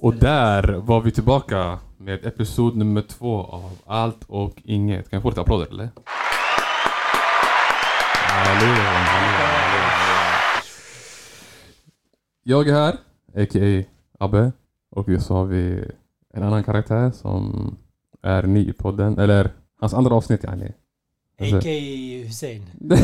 Och där var vi tillbaka med episod nummer två av Allt och Inget. Kan jag få lite applåder eller? Hallå, hallå, hallå, hallå. Jag är här, a.k.a. Abbe. Och så har vi en annan karaktär som är ny i podden. Eller hans andra avsnitt yani. Alltså- A.k.a. Hussein.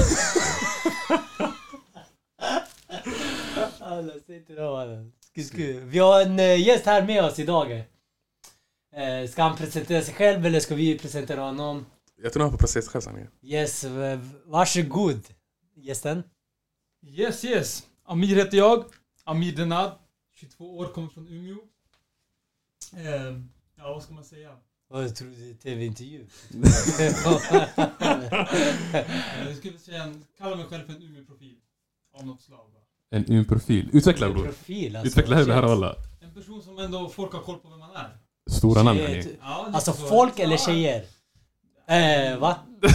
Alla, säg alla. Sku. Vi har en eh, gäst här med oss idag. Eh, ska han presentera sig själv eller ska vi presentera honom? Jag tror han får presentera sig själv sanningen. Yes, v- varsågod gästen. Yes, yes. Amir heter jag. Amir Denad. 22 år, kommer från Umeå. Ja, vad ska man säga? Jag trodde tv-intervju. Jag skulle säga, kalla mig själv för en Umeå-profil. Av något slag. Va? En un-profil. Utveckla bror. Profil alltså. Utveckla det här alla. En person som ändå folk har koll på vem man är. Stora namn yani. Ja, Alltså så. folk eller tjejer? Eh, va?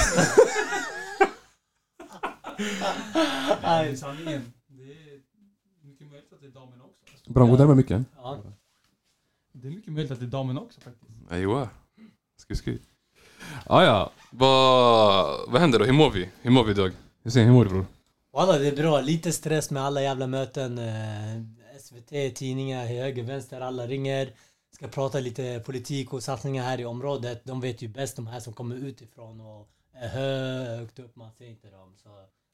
Nej, sanningen. Det är mycket möjligt att det är damerna också. Alltså. Bra, gå närmare mycket. Ja. Det är mycket möjligt att det är damerna också faktiskt. Ajwa. Sku, sku. Ah, ja, vad, vad händer då? Hur mår vi? Hur mår vi idag? Hur ser hur mår du bror? Walla det är bra, lite stress med alla jävla möten. Eh, SVT, tidningar, höger, vänster, alla ringer. Ska prata lite politik och satsningar här i området. De vet ju bäst de här som kommer utifrån och är högt upp, man ser inte dem. Så.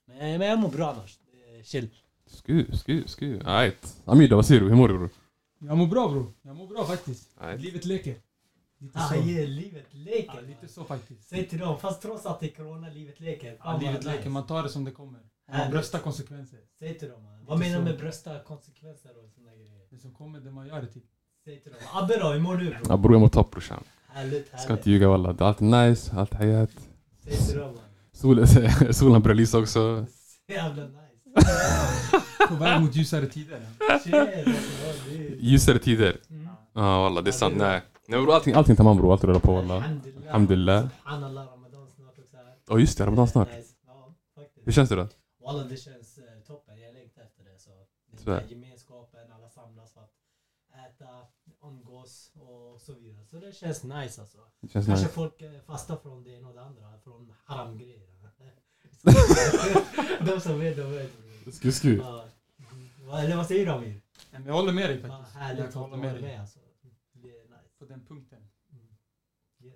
Men, men jag mår bra annars. Är Chill. Sku, sku, sku. Alright. Amida, vad säger du? Hur mår du bror? Jag mår bra bror. Jag mår bra faktiskt. Nej. Livet leker. Lite Ah, så. yeah, livet Ja, leker. lite så faktiskt. Säg till dem, fast trots att det är corona, livet leker. Ja, Fan, livet vad leker, man tar det som det kommer. Härligt. bröstar konsekvenser. Säg till dem. man. Vad menar du med brösta konsekvenser och såna grejer? Det som kommer, det man gör det till. Säg till dem. Abbe då, hur mår du? Ja bror jag mår topp brorsan. Härligt, Ska härligt. inte ljuga walla. Det är alltid nice, allt hayat. Säg till dem man. Solen, solen börjar lysa också. Så jävla nice. På väg mot ljusare tider. Ljusare tider. Mm. Ja walla, det är sant. Nej. Nej bror, allting, allting tar man bror. Allt rullar på walla. Alhamdulillah. Alhamdulillah. Subhanallah, Ramadan snart också. Ja just det, Ramadan snart. Nice. Ja, faktiskt. Hur känns det då? Walla, det känns eh, toppen. Jag längtar efter det. Så. Den här gemenskapen, alla samlas för att äta, umgås och så vidare. Så det känns nice alltså. Det känns Kanske nice. folk eh, fastar från det ena och det andra, från haramgrejer. de som vet, de vet. Sku, sku. Ja. Mm. Vad- Eller vad säger du Amir? Jag håller med dig Ja, faktiskt. härligt jag att du hålla med dig med alltså. Det är nice. på den punkten. Yes.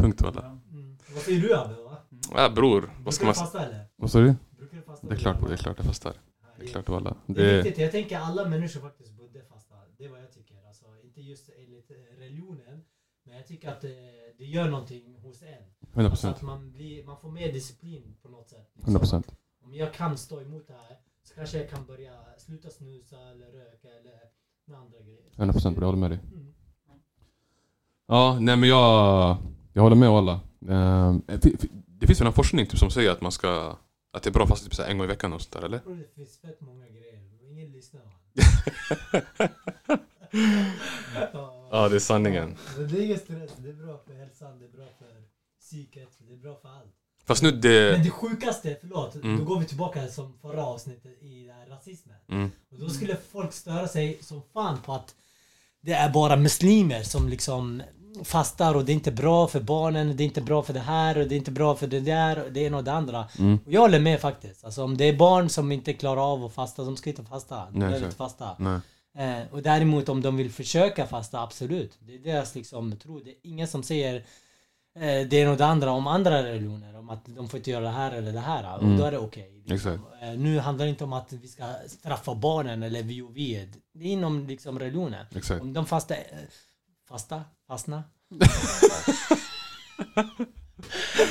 Punkt walla. Ja. Mm. Vad säger du Abbe? Va? Ja bror, vad ska man fasta eller? Vad sa du? Det är klart det är klart jag fastar. Det är klart. Det är Det... viktigt. Jag tänker alla människor faktiskt borde fasta. Det är vad jag tycker. Alltså, inte just enligt eh, religionen. Men jag tycker att det, det gör någonting hos en. 100%. Alltså att man, blir, man får mer disciplin på något sätt. Liksom. 100%. Om jag kan stå emot det här så kanske jag kan börja sluta snusa eller röka eller med andra grejer. 100% bror, jag håller med dig. Mm. Ja, nej men jag, jag håller med alla. Ehm, fi- det finns väl en forskning typ, som säger att man ska att det är bra att fasta typ, så här en gång i veckan och sånt där eller? Bro, det finns fett många grejer. Ingen lyssnar. man. Ja, det är sanningen. Men det är ingen stress. Det är bra för hälsan, det är bra för psyket, det är bra för allt. Fast nu Men det... det sjukaste, förlåt, Mm. då går vi tillbaka som förra avsnittet i rasismen. Mm, Och då skulle folk störa sig som fan på att det är bara muslimer som liksom fastar och det är inte bra för barnen, det är inte bra för det här och det är inte bra för det där och det ena och det andra. mm, Och jag håller med faktiskt. Alltså om det är barn som inte klarar av att fasta, de ska inte fasta. De behöver inte fasta. nej. Eh, och däremot om de vill försöka fasta, absolut. Det är deras liksom tro. Det är ingen som säger eh, det ena och det andra om andra religioner. Om att de får inte göra det här eller det här. Mm. Och då är det okej. liksom. Exakt. Eh, nu handlar det inte om att vi ska straffa barnen eller vi och vi. Det är inom liksom religionen. Exakt. Om de fasta, eh, fasta, fastna.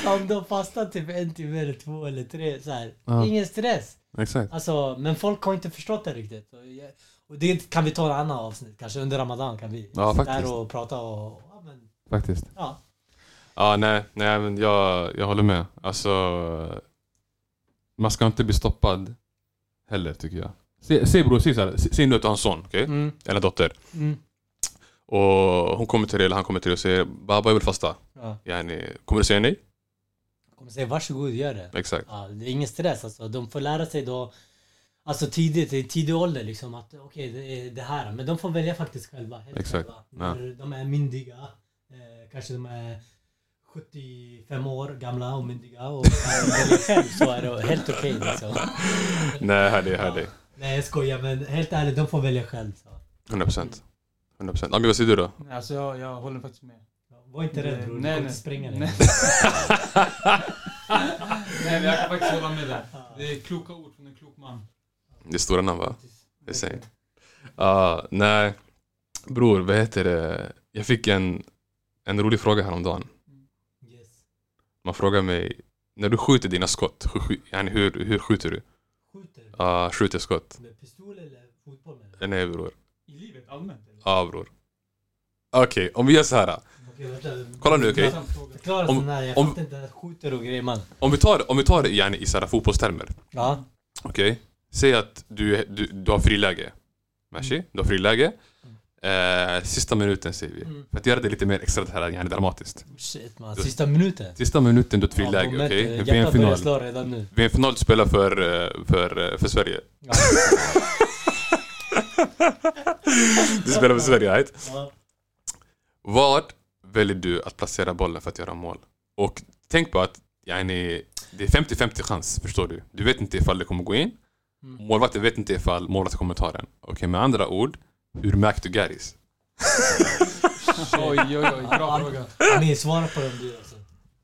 om de fastar typ en timme eller två eller tre så här. Ja. Ingen stress. Exakt. Alltså, men folk har inte förstått det riktigt. Och, jag, och det kan vi ta en annan avsnitt, kanske under Ramadan kan vi Ja, sitta där och prata och... Ja, men, Faktiskt. ja. Ja, nej, nej men jag, jag håller med. Alltså... Man ska inte bli stoppad heller tycker jag. Se, se bror, se såhär. Se, se nu att du har en son, okej? Mm, Eller dotter. mm, Och hon kommer till dig, eller han kommer till dig och säger Baba jag vill fasta. ja. Yani, kommer du säga nej? Jag kommer säga varsågod, gör det. Exakt. Ja, det är ingen stress alltså. De får lära sig då Alltså tidigt, i tidig ålder liksom att okej det är det här. Men de får välja faktiskt själva. Exakt, Själva. ja. De är myndiga. Eh, kanske de är 75 år gamla och myndiga och själv så är det helt okej liksom. Nej, hör dig, hör dig. Nej jag skojar men helt ärligt, de får välja själv. Så. 100 procent. 100 procent. Ami, vad säger du då? Nej, Alltså jag, jag håller faktiskt med. Var inte rädd bror, du Nej, kommer inte spränga dig. Nej. Nej men jag kan faktiskt hålla med där. Det är kloka ord från en klok man. Det är stora namn va? Det är. Ja, nej. Bror, vad heter det? Jag fick en, en rolig fråga häromdagen. Yes. Man frågar mig, när du skjuter dina skott, hur, hur, hur skjuter du? Skjuter? Ja, skjuter skott. Med pistol eller fotboll du? Nej bror. I livet allmänt eller? Ja bror. Okej, om vi gör så här. Okej, vänta. Kolla nu, okej? Förklara Om- sån här, jag om- fattar inte. Skjuter och grejer man. Om vi tar, om vi tar det yani, i så här fotbollstermer. Ja. Okej? Säg att du, du, du har friläge. Mashi? Du har friläge. Eh, sista minuten säger vi. Mm. För att göra det lite mer extra det här, yani, dramatiskt. Shit man, sista minuten. Sista minuten du har ett friläge, okej? eh? Hjärtat börjar VM-final. slå redan nu. VM-final du spelar för, eh, för, eh, för Sverige. Ja. Du spelar för Sverige, right? Ja. Vad väljer du att placera bollen för att göra mål? Och tänk på att yani, det är 50-50 chans, förstår du? Du vet inte ifall det kommer gå in. Mm. Målvakten vet inte ifall målvakten kommer ta den. Okej, med andra ord, hur märkte du Garis? Oj oj oj, bra fråga. Ni svarar på den du alltså.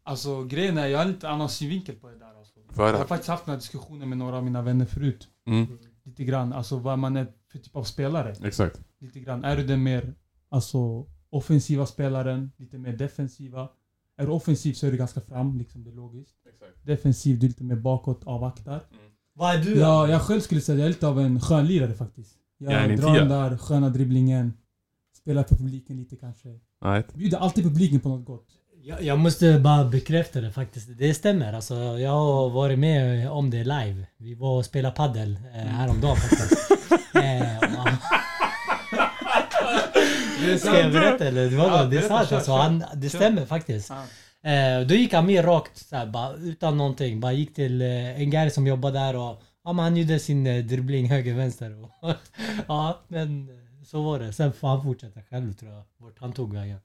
Alltså grejen är, jag har lite annan synvinkel på det där alltså. Jag har faktiskt haft den här diskussionen med några av mina vänner förut. mm. Lite grann, alltså vad man är för typ av spelare. Exakt. Lite grann. Är du den mer alltså, offensiva spelaren? Lite mer defensiva? Är du offensiv så är du ganska fram, liksom det är logiskt. Defensiv, du är lite mer bakåt, avvaktar. Vad är du? Ja, jag själv skulle säga att jag är lite av en skön lirare faktiskt. Jag Ja, en drar den där sköna dribblingen. Spelar för publiken lite kanske. Right. Bjuder alltid publiken på något gott. Jag, jag måste bara bekräfta det faktiskt. Det stämmer. Alltså, jag har varit med om det live. Vi var och spelade paddel eh, häromdagen faktiskt. eh, och- Det är Ska jag berätta eller? Det, var, Ja, det är berätta, sant kör, alltså. Han, det stämmer faktiskt. Ja. Eh, då gick Amir rakt så här, bara, utan någonting. Bara gick till eh, en gary som jobbar där och ja, men han gjorde sin eh, dribbling höger vänster. Och, ja men eh, så var det. Sen får han fortsätta själv tror jag. Vart han tog vägen.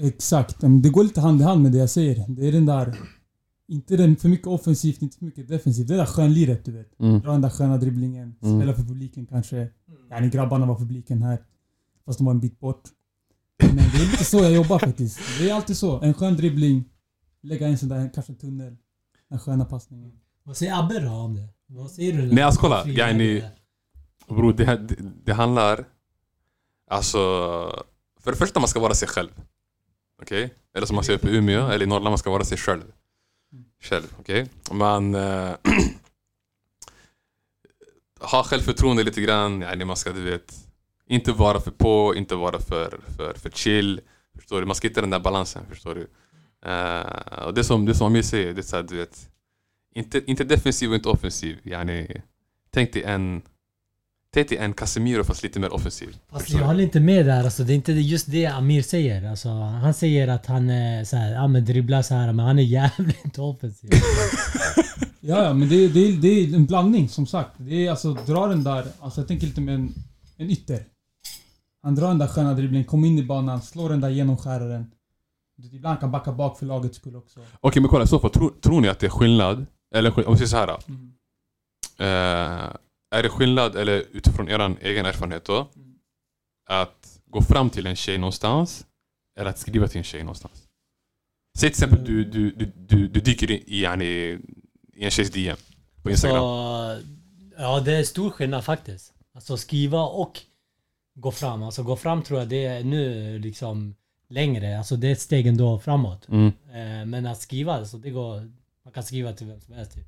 Exakt. Men Det går lite hand i hand med det jag säger. Det är den där... Inte den för mycket offensivt, inte för mycket defensivt. Det där skönliret du vet. Mm. Dra den där sköna dribblingen. Mm. Spela för publiken kanske. Yani grabbarna var publiken här. Fast de var en bit bort. Men det är lite så jag jobbar faktiskt. Det är alltid så. En skön dribbling. Lägga in sån där, kanske en tunnel. Den sköna passningen. Vad säger Abbe då om det? Vad säger du? Nej, alltså, kolla. Yani-? Bror, det, det, det handlar... Alltså... För det första, man ska vara sig själv. Okej? Eller som man säger på Umeå, eller i Norrland, man ska vara sig själv. Själv, okej? Man... Eh, ha självförtroende lite grann. Yani man ska, du vet... Inte vara för på, inte vara för, för, för chill. Förstår du? Man ska hitta den där balansen, förstår du? Eh, och det som, det som Amir säger, det är så här, du vet... Inte, inte defensiv och inte offensiv. Yani, tänk dig en... Tänk dig en Casemiro fast lite mer offensiv. Fast jag håller inte med där. Alltså, det är inte just det Amir säger. Alltså, han säger att han är så här, ja, men dribblar så här, men han är jävligt offensiv. Ja, ja, men det, är- det, är- det är en blandning som sagt. Det är alltså, dra den där, alltså jag tänker lite med en, en ytter. Han drar den där sköna dribblingen, kommer in i banan, slår den där genomskäraren. Ibland kan backa bak för lagets skull också. Okej men kolla i så fall, tror, tror ni att det är skillnad? Eller om vi säger så här. Mm. Eh, är det skillnad, eller utifrån er egen erfarenhet då, Mm. att gå fram till en tjej någonstans eller att skriva till en tjej någonstans? Säg till exempel du, du, du, du, du dyker in i, yani, i en tjejs DM på Instagram. Så, ja, det är stor skillnad faktiskt. Alltså skriva och gå fram. Alltså gå fram tror jag det är nu liksom längre. Alltså det är ett steg ändå framåt. Mm. Eh, Men att skriva, alltså det går... Man kan skriva till vem som helst. Typ.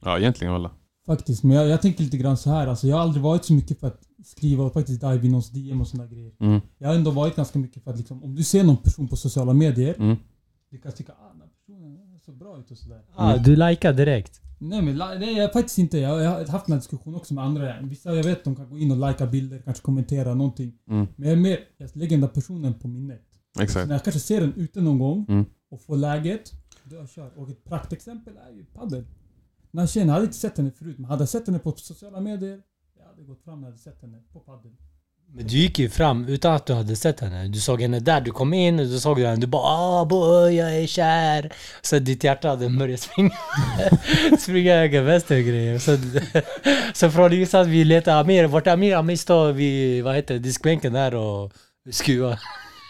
Ja egentligen walla. Faktiskt, men jag, jag tänker lite grann så här. Alltså, jag har aldrig varit så mycket för att skriva och faktiskt dive i någons DM och sådana grejer. Mm. Jag har ändå varit ganska mycket för att liksom, om du ser någon person på sociala medier, Mm. du kan tycka ah, den personen ser bra ut och sådär. Ah. Du likar direkt. Nej men li- nej, jag faktiskt inte. Jag, har haft den här diskussionen också med andra. Vissa jag vet de kan gå in och likea bilder, kanske kommentera någonting. Mm. Men jag är mer, jag lägger den där personen på minnet. Exakt. när jag kanske ser den ute någon gång Mm. och får läget, då jag kör. Och ett praktexempel är ju padel. Den här tjejen, jag hade inte sett henne förut, men hade jag sett henne på sociala medier, jag hade gått fram och hade sett henne på padel. Men du gick ju fram utan att du hade sett henne. Du såg henne där, du kom in och du såg henne. Du bara ah boy, jag är kär. Så ditt hjärta hade börjat springa. springa höger, vänster och grejer. Så, så från ingenstans vi letade Amir. Vart är Amir? Amir står vid, vad heter det, diskbänken där och skruvar.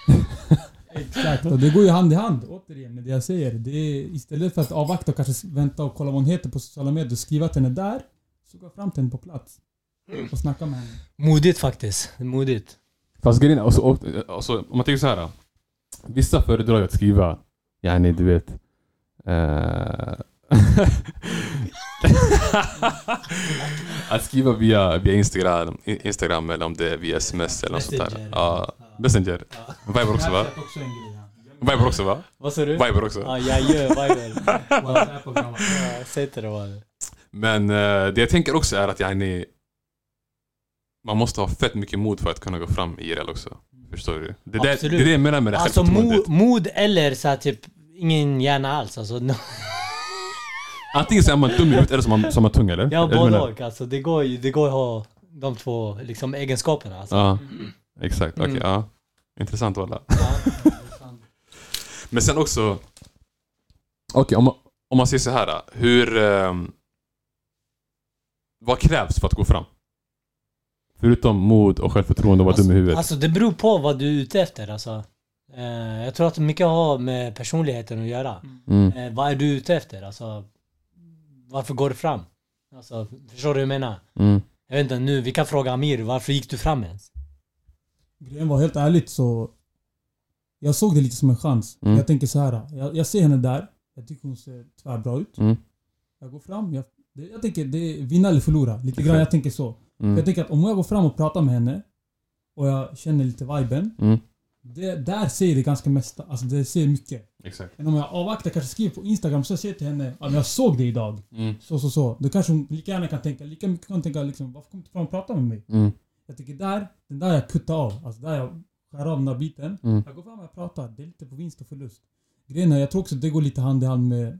Exakt, och det går ju hand i hand återigen med det jag säger. Det är, istället för att avvakta och kanske vänta och kolla vad hon heter på sociala medier, skriva till henne där, så gå fram till henne på plats. Och snacka med henne. Modigt faktiskt. Modigt. Fast grejen är, alltså, alltså, om man tänker så här. Vissa föredrar ju att skriva, yani du vet. Eh, att skriva via, via Instagram, Instagram eller om det är via sms eller något sånt där. Messenger. Ja, Messenger. Viber också va? Viber också va? Vad sa du? Viber också. Ja, jag gör Viber. Säg till det Men eh, det jag tänker också är att yani, man måste ha fett mycket mod för att kunna gå fram i IRL också. Förstår du? Det är det, är det jag menar med det Alltså mo, självförtroendet. mod eller så här, typ ingen hjärna alls. Alltså, no. Antingen så är man dum i huvudet eller så är man, tung eller? Ja, både och. Alltså, det, går ju, det går att ha de två liksom, egenskaperna. Alltså. Ja, exakt. Okej, Mm. ja. Intressant walla. Ja. Men sen också... Okej, om, man- om man säger så här. Hur... ehm, vad krävs för att gå fram? Förutom mod och självförtroende och vara dum i huvudet. Alltså det beror på vad du är ute efter. Alltså. Eh, jag tror att mycket har med personligheten att göra. Mm. Eh, vad är du ute efter? Alltså, varför går du fram? Alltså, förstår du vad jag menar? Mm. Jag vet inte, nu, vi kan fråga Amir, varför gick du fram ens? Grejen var helt ärligt så... Jag såg det lite som en chans. Mm. Jag tänker så här. Jag, jag ser henne där. Jag tycker hon ser tvärbra ut. Mm. Jag går fram. Jag, det, jag tänker det är vinna eller förlora. Lite grann, jag tänker så. Mm. Jag tänker att om jag går fram och pratar med henne och jag känner lite viben. Mm. Det, där säger det ganska mesta. Alltså det säger mycket. Exakt. Men om jag avvaktar, kanske skriver på Instagram så jag säger till henne att jag såg det idag. Mm. Så, så, så. Då kanske hon lika gärna kan tänka, lika mycket kan tänka liksom, varför kom du inte fram och prata med mig? Mm. Jag tycker där, den där jag kuttar av. Alltså där jag skär av den där biten. Mm. Jag går fram och jag pratar. Det är lite på vinst och förlust. Grejen är, jag tror också att det går lite hand i hand med...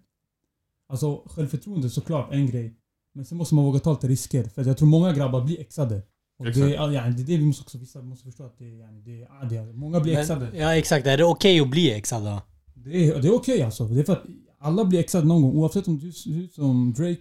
Alltså självförtroende är såklart en grej. Men sen måste man våga ta lite risker. För jag tror många grabbar blir exade. Och det, Exakt. ja, det är det vi måste också vissa måste förstå att det är, ja, det ja, det är många blir exade. Men, ja exakt, är det okej att bli exad då? Det är, det är okej alltså. Det är för att alla blir exade någon gång. Oavsett om du ser ut som Drake.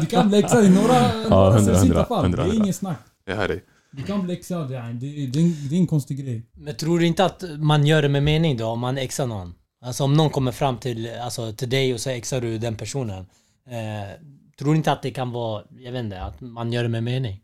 du kan bli exad i några, några hundra, sällsynta fall. det är inget snack. Jag hör dig. Du kan bli exad. Ja, det, är- det, det är en konstig grej. Men tror du inte att man gör det med mening då, om man exar någon? Alltså om någon kommer fram till, alltså, till dig och så exar du den personen. Eh, tror inte att det kan vara, jag vet inte, att man gör det med mening?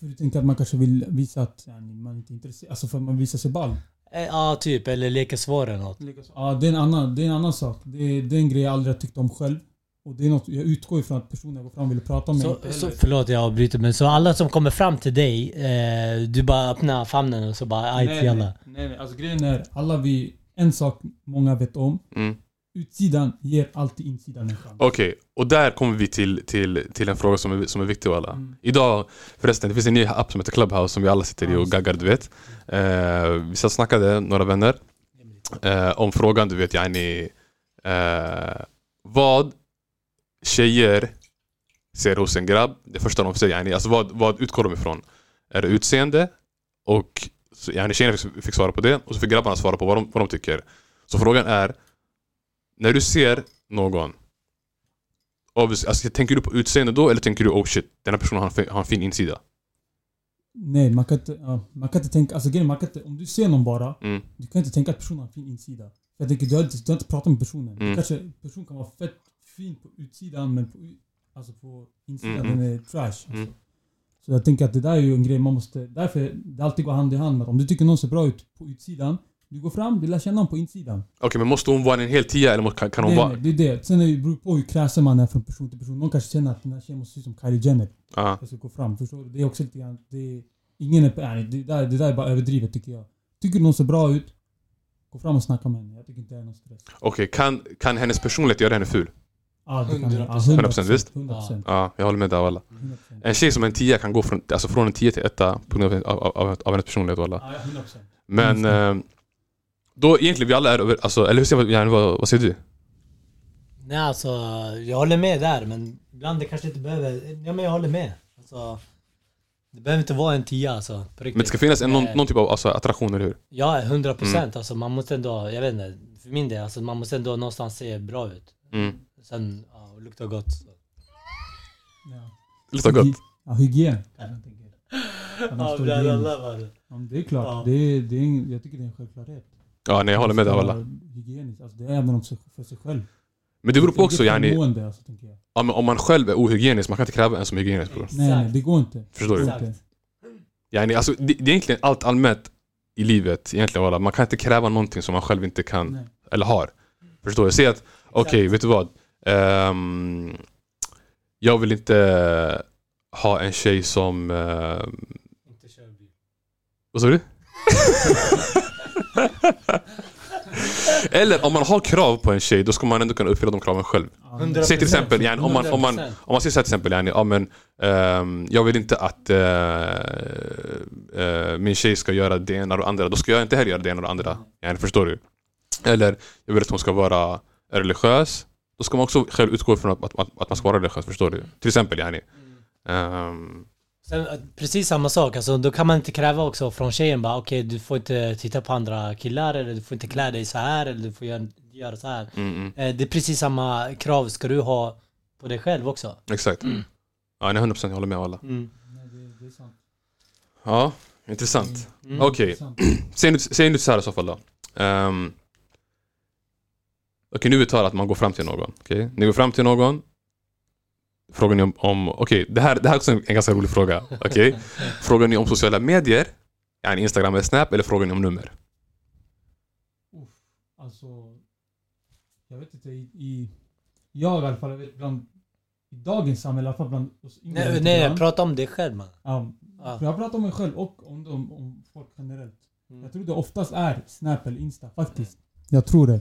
För du tänker att man kanske vill visa att man inte är intresserad. Alltså för att man visar sig ball. Eh, ja, typ. Eller leker svår eller något. Ja, det är en annan, det är en annan sak. Det är, det är en grej jag aldrig har tyckt om själv. Och det är något, jag utgår ifrån att personen jag går fram vill prata med Så, så, förlåt jag avbryter men så alla som kommer fram till dig, eh, du bara öppnar famnen och så bara ajt nej, jalla. nej, nej, nej. Alltså grejen är, alla vi... En sak många vet om. Mm. Utsidan ger alltid insidan en chans. Okej, och där kommer vi till, till, till en fråga som är, som är viktig alla. Mm. Idag, förresten, det finns en ny app som heter Clubhouse som vi alla sitter i och gaggar, du vet. Eh, vi satt och snackade, några vänner, eh, om frågan, du vet, yani, eh, vad tjejer ser hos en grabb. Det första de säger, yani, alltså vad, vad utgår de ifrån? Är det utseende? Och yani, tjejerna fick, fick svara på det, och så fick grabbarna svara på vad de, vad de tycker. Så frågan är, när du ser någon alltså, tänker du på utseende då eller tänker du oh shit, den här personen har en, fin- har en fin insida? Nej, man kan inte, ja, man kan inte tänka... Alltså grejen, man kan inte, om du ser någon bara, Mm. du kan inte tänka att personen har en fin insida. För jag tänker, du har du har inte pratat med personen. Mm. Kanske personen kan vara fett fin på utsidan men på, alltså på insidan Mm, den är trash. Alltså. Mm. Så jag tänker att det där är ju en grej man måste... Därför det alltid går hand i hand med att om du tycker någon ser bra ut på utsidan, du går fram, du lär känna honom på insidan. Okej, men måste hon vara en hel tia eller kan, kan hon nej, vara... nej, det är det. Sen är det beror på hur kräsen man är från person till person. Någon kanske känner att den här tjejen måste se ut som Kylie Jenner. Ja. Jag ska gå fram. Förstår du? Det är också lite grann... Det är, ingen är... Nej, det, där, det där är bara överdrivet tycker jag. Tycker någon ser bra ut, gå fram och snacka med henne. Jag tycker inte det är någon stress. Okej, kan, kan hennes personlighet göra henne ful? Ja, det kan 100%. jag. Ja, 100% visst? 100%. Ja, jag håller med där alla. 100%. En tjej som är en tia kan gå från, alltså från en tia till etta på grund av, av, av, av hennes personlighet alla. Ja, 100%. Men Mm. eh, då egentligen vi alla är över, alltså, eller hur säger, vad, vad, vad säger du? Nej alltså, jag håller med där men ibland det kanske inte behöver... Ja men jag håller med. Alltså, det behöver inte vara en tia alltså. På riktigt. Men det ska finnas en, någon, Eh, någon typ av alltså, attraktion, eller hur? Ja, 100 procent. Mm. Alltså man måste ändå, jag vet inte. För min del, alltså man måste ändå någonstans se bra ut. Mm. Sen, ja, och lukta gott. Så. Ja. Luktar gott. Ja, hygien. Ja, det är klart. Ja. Det är, det är, en- jag tycker det är en självklarhet. Ja, nej jag håller med dig Det alla. Hygieniskt. Alltså, det är även för sig själv. Men det beror på också, yani, välmående, alltså, ja, men om man själv är ohygienisk, man kan inte kräva en som är hygienisk bror. Nej, nej, det går inte. Förstår det du? Yani, alltså, det, det är egentligen allt allmänt i livet, egentligen walla. Man kan inte kräva någonting som man själv inte kan, Nej. eller har. Förstår du? Säg att, okej, Exakt. vet du vad? Ehm, jag vill inte ha en tjej som... ehm, Inte kör bil. vad sa du? Eller om man har krav på en tjej, då ska man ändå kunna uppfylla de kraven själv. Ja, 100%. Säg till exempel, yani, om, man, om, man, 100%. om man säger så här till exempel, yani, ja, men, ehm, jag vill inte att eh, eh, min tjej ska göra det ena och det andra, då ska jag inte heller göra det ena och det andra. Yani, förstår du? Eller, jag vill att hon ska vara religiös, då ska man också själv utgå från att, att, att man ska vara religiös, förstår du? Till exempel, yani. Ehm, Sen, eh, precis samma sak, alltså, då kan man inte kräva också från tjejen bara okej du får inte titta på andra killar eller du får inte klä dig så här eller du får göra, göra så här. mm, mm, Eh, Det är precis samma krav ska du ha på dig själv också. exakt. Ja, nej, 100% jag håller med alla. Mm. Nej, det, det är sant. Ja, intressant. Mm. Okej, Det är sant. säg nu, säg nu så här i så fall då. Um, Okej, nu är det att man går fram till någon. Okej, Ni går fram till någon. Frågar ni om... om Okej, det, här, det här är också en, en ganska rolig fråga. Okej? Frågar ni om sociala medier? Yani Instagram eller Snap? Eller frågar ni om nummer? Uff, alltså... Jag vet inte, i... i jag i alla fall, vet bland... I dagens samhälle, i alla fall bland oss yngre Nej, nej prata om dig själv man. Ja, för jag pratar om mig själv och om, dem, om folk generellt. Mm. Jag tror det oftast är Snap eller Insta faktiskt. Jag tror det.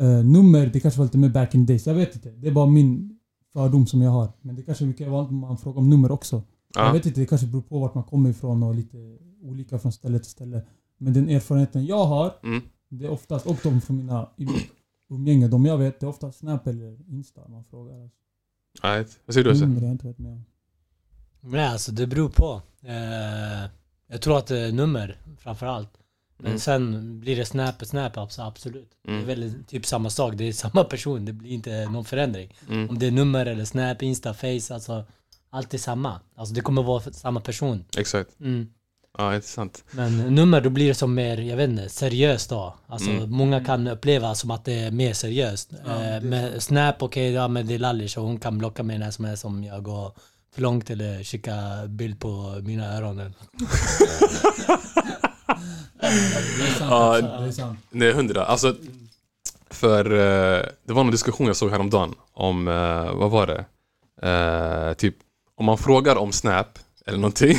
Eh, nummer, det kanske var lite mer back in days. Jag vet inte. Det är bara min fördom som jag har. Men det kanske är mycket vanligt man frågar om nummer också. Jag Ja. vet inte, det kanske beror på vart man kommer ifrån och lite olika från ställe till ställe. Men den erfarenheten jag har, Mm. det är oftast, och de från mina umgänge, de jag vet, det är oftast Snap eller Insta man frågar. Right. Vad säger du? Esse? Nummer har jag inte varit med om. Nej alltså det beror på. Eh, jag tror att det är nummer framförallt. Men Mm. sen blir det snap och snap abs- absolut. Det är Mm. väl typ samma sak, det är samma person, det blir inte någon förändring. Mm. Om det är nummer eller snap, insta, face, alltså allt är samma. Alltså det kommer vara samma person. Exakt. Mm. Ja, intressant. Men nummer då blir det som mer, jag vet inte, seriöst då. Alltså Mm. många kan uppleva som att det är mer seriöst. Ja, eh, med Snap, okej, ja men det är lallish och hon kan blocka mig när som helst om jag går för långt eller skicka bild på mina öron. Det är sant. Ja, också, det är sant. Nej, hundra. Alltså, för eh, det var någon diskussion jag såg häromdagen om, eh, vad var det? Eh, typ, om man frågar om Snap eller någonting.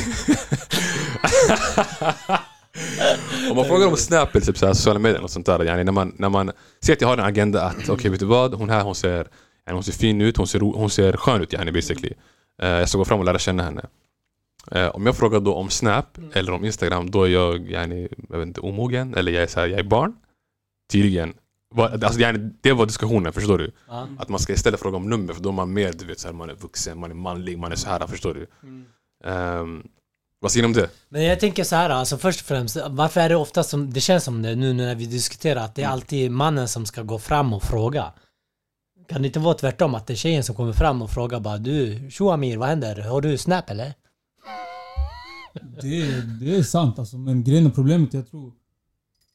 om man frågar om Snap eller typ så här, sociala medier och sånt där. Yani när man, när man ser att jag har en agenda att, okej vet du vad? Hon här, hon ser, yani, hon ser fin ut, hon ser, hon ser skön ut yani basically. Eh, jag ska gå fram och lära känna henne. Eh, om jag frågar då om Snap eller om Instagram, då är jag, yani, jag vet inte, omogen. Eller jag är, så här, jag är barn. Tydligen. Alltså, yani, det var diskussionen, förstår du? Ja. Att man ska istället fråga om nummer, för då är man mer, du vet, så här, man är vuxen, man är manlig, man är så här, förstår du? Ehm, vad säger ni om det? Men jag tänker så här, alltså först och främst, varför är det ofta som, det känns som det nu när vi diskuterar, att det är alltid mannen som ska gå fram och fråga. Kan det inte vara tvärtom, att det är tjejen som kommer fram och frågar bara du, tjo Amir, vad händer? Har du Snap eller? Det, det är sant alltså, men grejen och problemet jag tror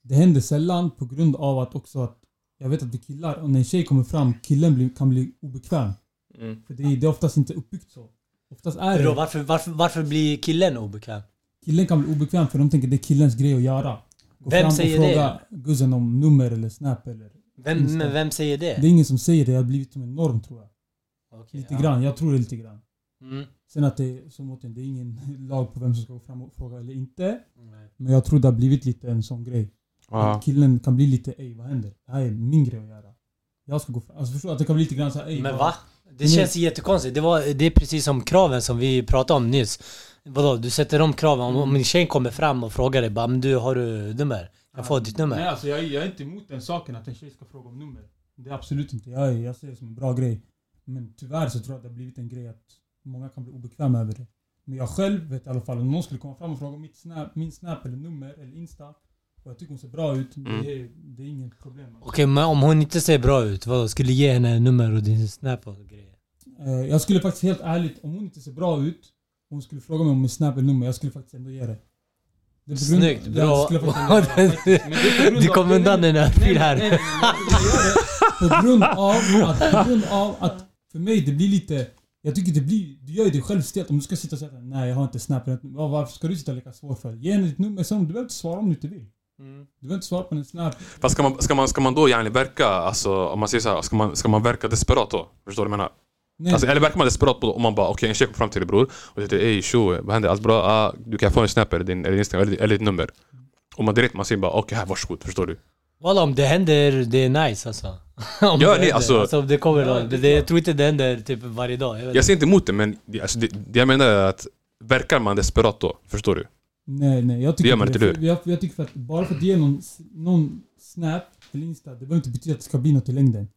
det händer sällan på grund av att också att jag vet att vi killar, och när en tjej kommer fram, killen blir, kan bli obekväm. För det, är- det är oftast inte uppbyggt så. Oftast är Då, det, varför, varför, varför blir killen obekväm? killen kan bli obekväm för de tänker det är killens grej att göra. Gå Vem fram säger och det? fråga guzzen om nummer eller snap eller... Vem, Insta. men vem säger det? Det är ingen som säger det, det har blivit som en norm tror jag. Okej, Lite ja. grann, jag tror det lite grann. Mm. Sen att det, som återigen, det är ingen lag på vem som ska gå fram och fråga eller inte. Men jag tror det har blivit lite en sån grej. Ja. Att killen kan bli lite ey vad händer? Det här är min grej att göra. Jag ska gå fram. Alltså förstår? Att det kan bli lite grann såhär ey Men vad- va? Det Men- känns jättekonstigt. Det, var, det är precis som kraven som vi pratade om nyss. Vadå, du sätter de kraven. Om, om en tjej kommer fram och frågar dig bara men du, har du nummer? Jag får ditt nummer. Nej alltså jag, jag är inte emot den saken att en tjej ska fråga om nummer. Det är absolut inte. Jag, jag ser det som en bra grej. Men tyvärr så tror jag att det har blivit en grej att många kan bli obekväma över det. Men jag själv vet i alla fall, om någon skulle komma fram och fråga mitt snap, min snap eller nummer eller insta och jag tycker hon ser bra ut, Mm. det, är, det är inget problem. Alltså. Okej, men om hon inte ser bra ut, vad Skulle du ge henne nummer och din snap och grejer? Eh, jag skulle faktiskt helt ärligt, om hon inte ser bra ut hon skulle fråga mig om min snap eller nummer, jag skulle faktiskt ändå ge det. det Snyggt, bra. Du kom undan den här fil här. nej, nej, nej, På grund av att, på grund av att för mig det blir lite jag tycker det blir, du gör ju dig själv stelt om du ska sitta och säga nej jag har inte snap. Ja, Varför ska du sitta och leka svår för? Ge henne ditt nummer sen, du behöver inte svara om du inte vill. Mm. Du behöver inte svara på en snap. Fast ska man, ska man, ska man då yani verka, alltså om man säger så här, ska man, ska man verka desperat då? Förstår du vad jag menar? Nej, Alltså, eller verkar man desperat på om man bara okej en tjej kommer fram till dig bror och säger ey tjo, vad händer? Allt bra? Ah, du kan få en snap eller din eller Instagram eller, eller ditt nummer. Och man direkt man säger bara okej här varsågod, förstår du? Walla om det händer, det är nice alltså. Om Ja, det nej, alltså- alltså om det kommer Ja, då. det Det, är det, jag tror inte det händer typ varje dag. Jag Jag säger inte emot det men det, alltså, det, det jag menar är att verkar man desperat då? Förstår du? nej, nej. Jag tycker Det gör man inte För- Jag, jag tycker för att bara för att ge någon, någon snap eller insta, det behöver inte betyda att det ska bli något i längden.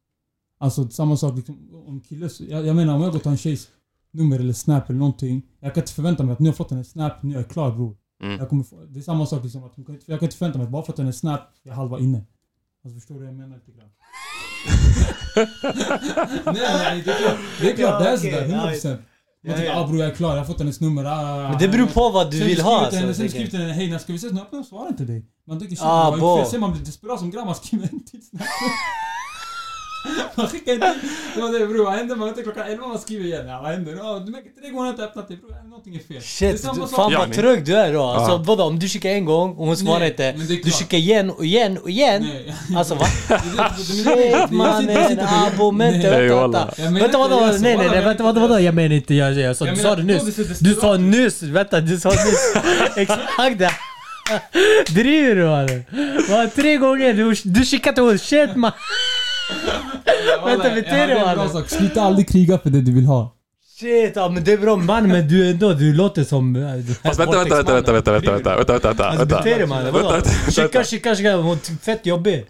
Alltså samma sak liksom, om killes... Jag, jag menar om jag går och tar en tjejs nummer eller snap eller någonting. Jag kan inte förvänta mig att nu har jag fått en snap, nu är jag klar bror. Mm. Jag kommer få, det är samma sak liksom, att hon kan, inte- jag kan inte förvänta mig bara för att den är snap, jag är halva inne. Alltså förstår du vad jag menar lite grann? nej, nej, det är klart. Det är klart, det är sådär. 100%. Man Ja, tänker ja. ah bror jag är klar, jag har fått hennes nummer. Ah, Men det beror på vad du vill ha jag henne, alltså. Sen skriver till henne, hej när ska vi ses? Hon svarar inte dig. Man tänker shit, Ah, fel? Sen man blir desperat som grabb, man skriver en till. Man skickar inte... Det var det bror, vad händer? Man väntar klockan 11 man skriver igen. Ja, vad händer? Ja, du märker tre gånger har inte öppnat det bror, någonting är fel. det är Shit, du, fan vad trög du är då. Alltså Ja. vadå, om du skickar en gång och hon svarar inte. Du skickar igen och igen och igen. Nej. Alltså va? Shit mannen, abo, vänta, vänta, vänta. Inte vadå? Nej så. nej nej, vänta vadå inte vadå? Jag menar inte jag, jag sa, Jag du sa det nyss. Du sa nyss, vänta du sa nyss. Exakt det. Driver du mannen? Tre gånger, du, du skickade till oss, shit man. Vänta, bete dig, Ja, mannen. sak. Sluta aldrig kriga för det du vill ha. Shit, ja men det är bra man men du ändå, du låter som... äh, du- Fast vänta, vänta, vänta, vänta, vänta, vänta, vänta, vänta, vänta, vänta, Alltså vänta. bete dig mannen, Vänta, vadå? vänta, vänta, Skicka, vänta. skicka, skicka, hon är fett jobbig.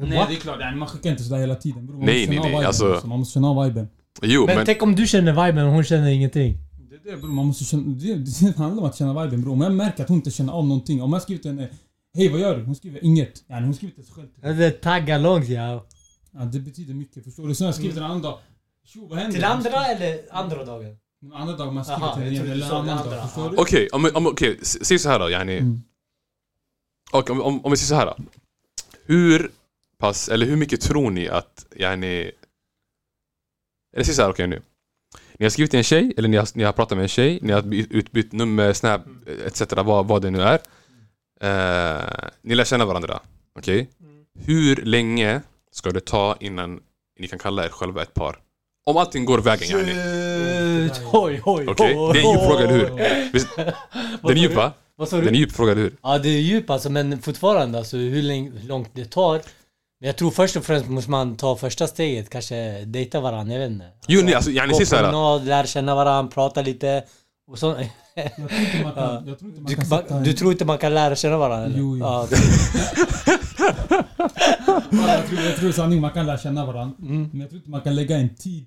Nej det är klart, man skickar inte sådär hela tiden. Bror, Nej, nej, nej, viben, alltså- Man måste känna av viben. Jo Men men tänk om du känner viben och hon känner ingenting. Det är det bror, man måste känna... Det, det handlar om att känna viben bror. Om jag märker att hon inte känner av någonting. Om jag skriver till henne Hej vad gör du? Hon skriver inget. Yani, hon skriver till sig själv. Det taggar långt ja. Ja, det betyder mycket, förstår du? Sen har jag skrivit till en annan dag. Tjo, vad händer? Till andra eller andra dagen? En annan dag man skriver till henne Eller en det annan andra. dag, förstår du? okej, om, om, säg så här då yani. Mm. Okej, om, om, om vi säger så här då. Hur pass, eller hur mycket tror ni att yani... Eller säg så här, okej nu. Ni har skrivit till en tjej, eller ni har, ni har pratat med en tjej, ni har bytt- utbytt nummer, snap, etc. Vad, vad det nu är. Eh, ni lär känna varandra. Okej? Hur länge ska det ta innan ni kan kalla er själva ett par? Om allting går vägen yani. Shit, Oj, oj, Okej, oj. det är en djup fråga, eller hur? Visst, den är djup du? va? Vad sa Den är du? djup fråga, eller hur? Ja det är djup alltså men fortfarande alltså hur, länge, hur långt det tar. Men jag tror först och främst måste man ta första steget, kanske dejta varandra, jag vet inte. Jo, nej, alltså, yani, Gå säg så här. promenad, lära känna varandra, prata lite. Och så, Jag tror inte man kan... Jag tror inte man du, kan man, sätta... du tror inte man kan lära känna varandra eller? Jo, jo. Ja, Ja, jag, tror, jag tror sanning man kan lära känna varandra. mm. Men jag tror inte man kan lägga en tid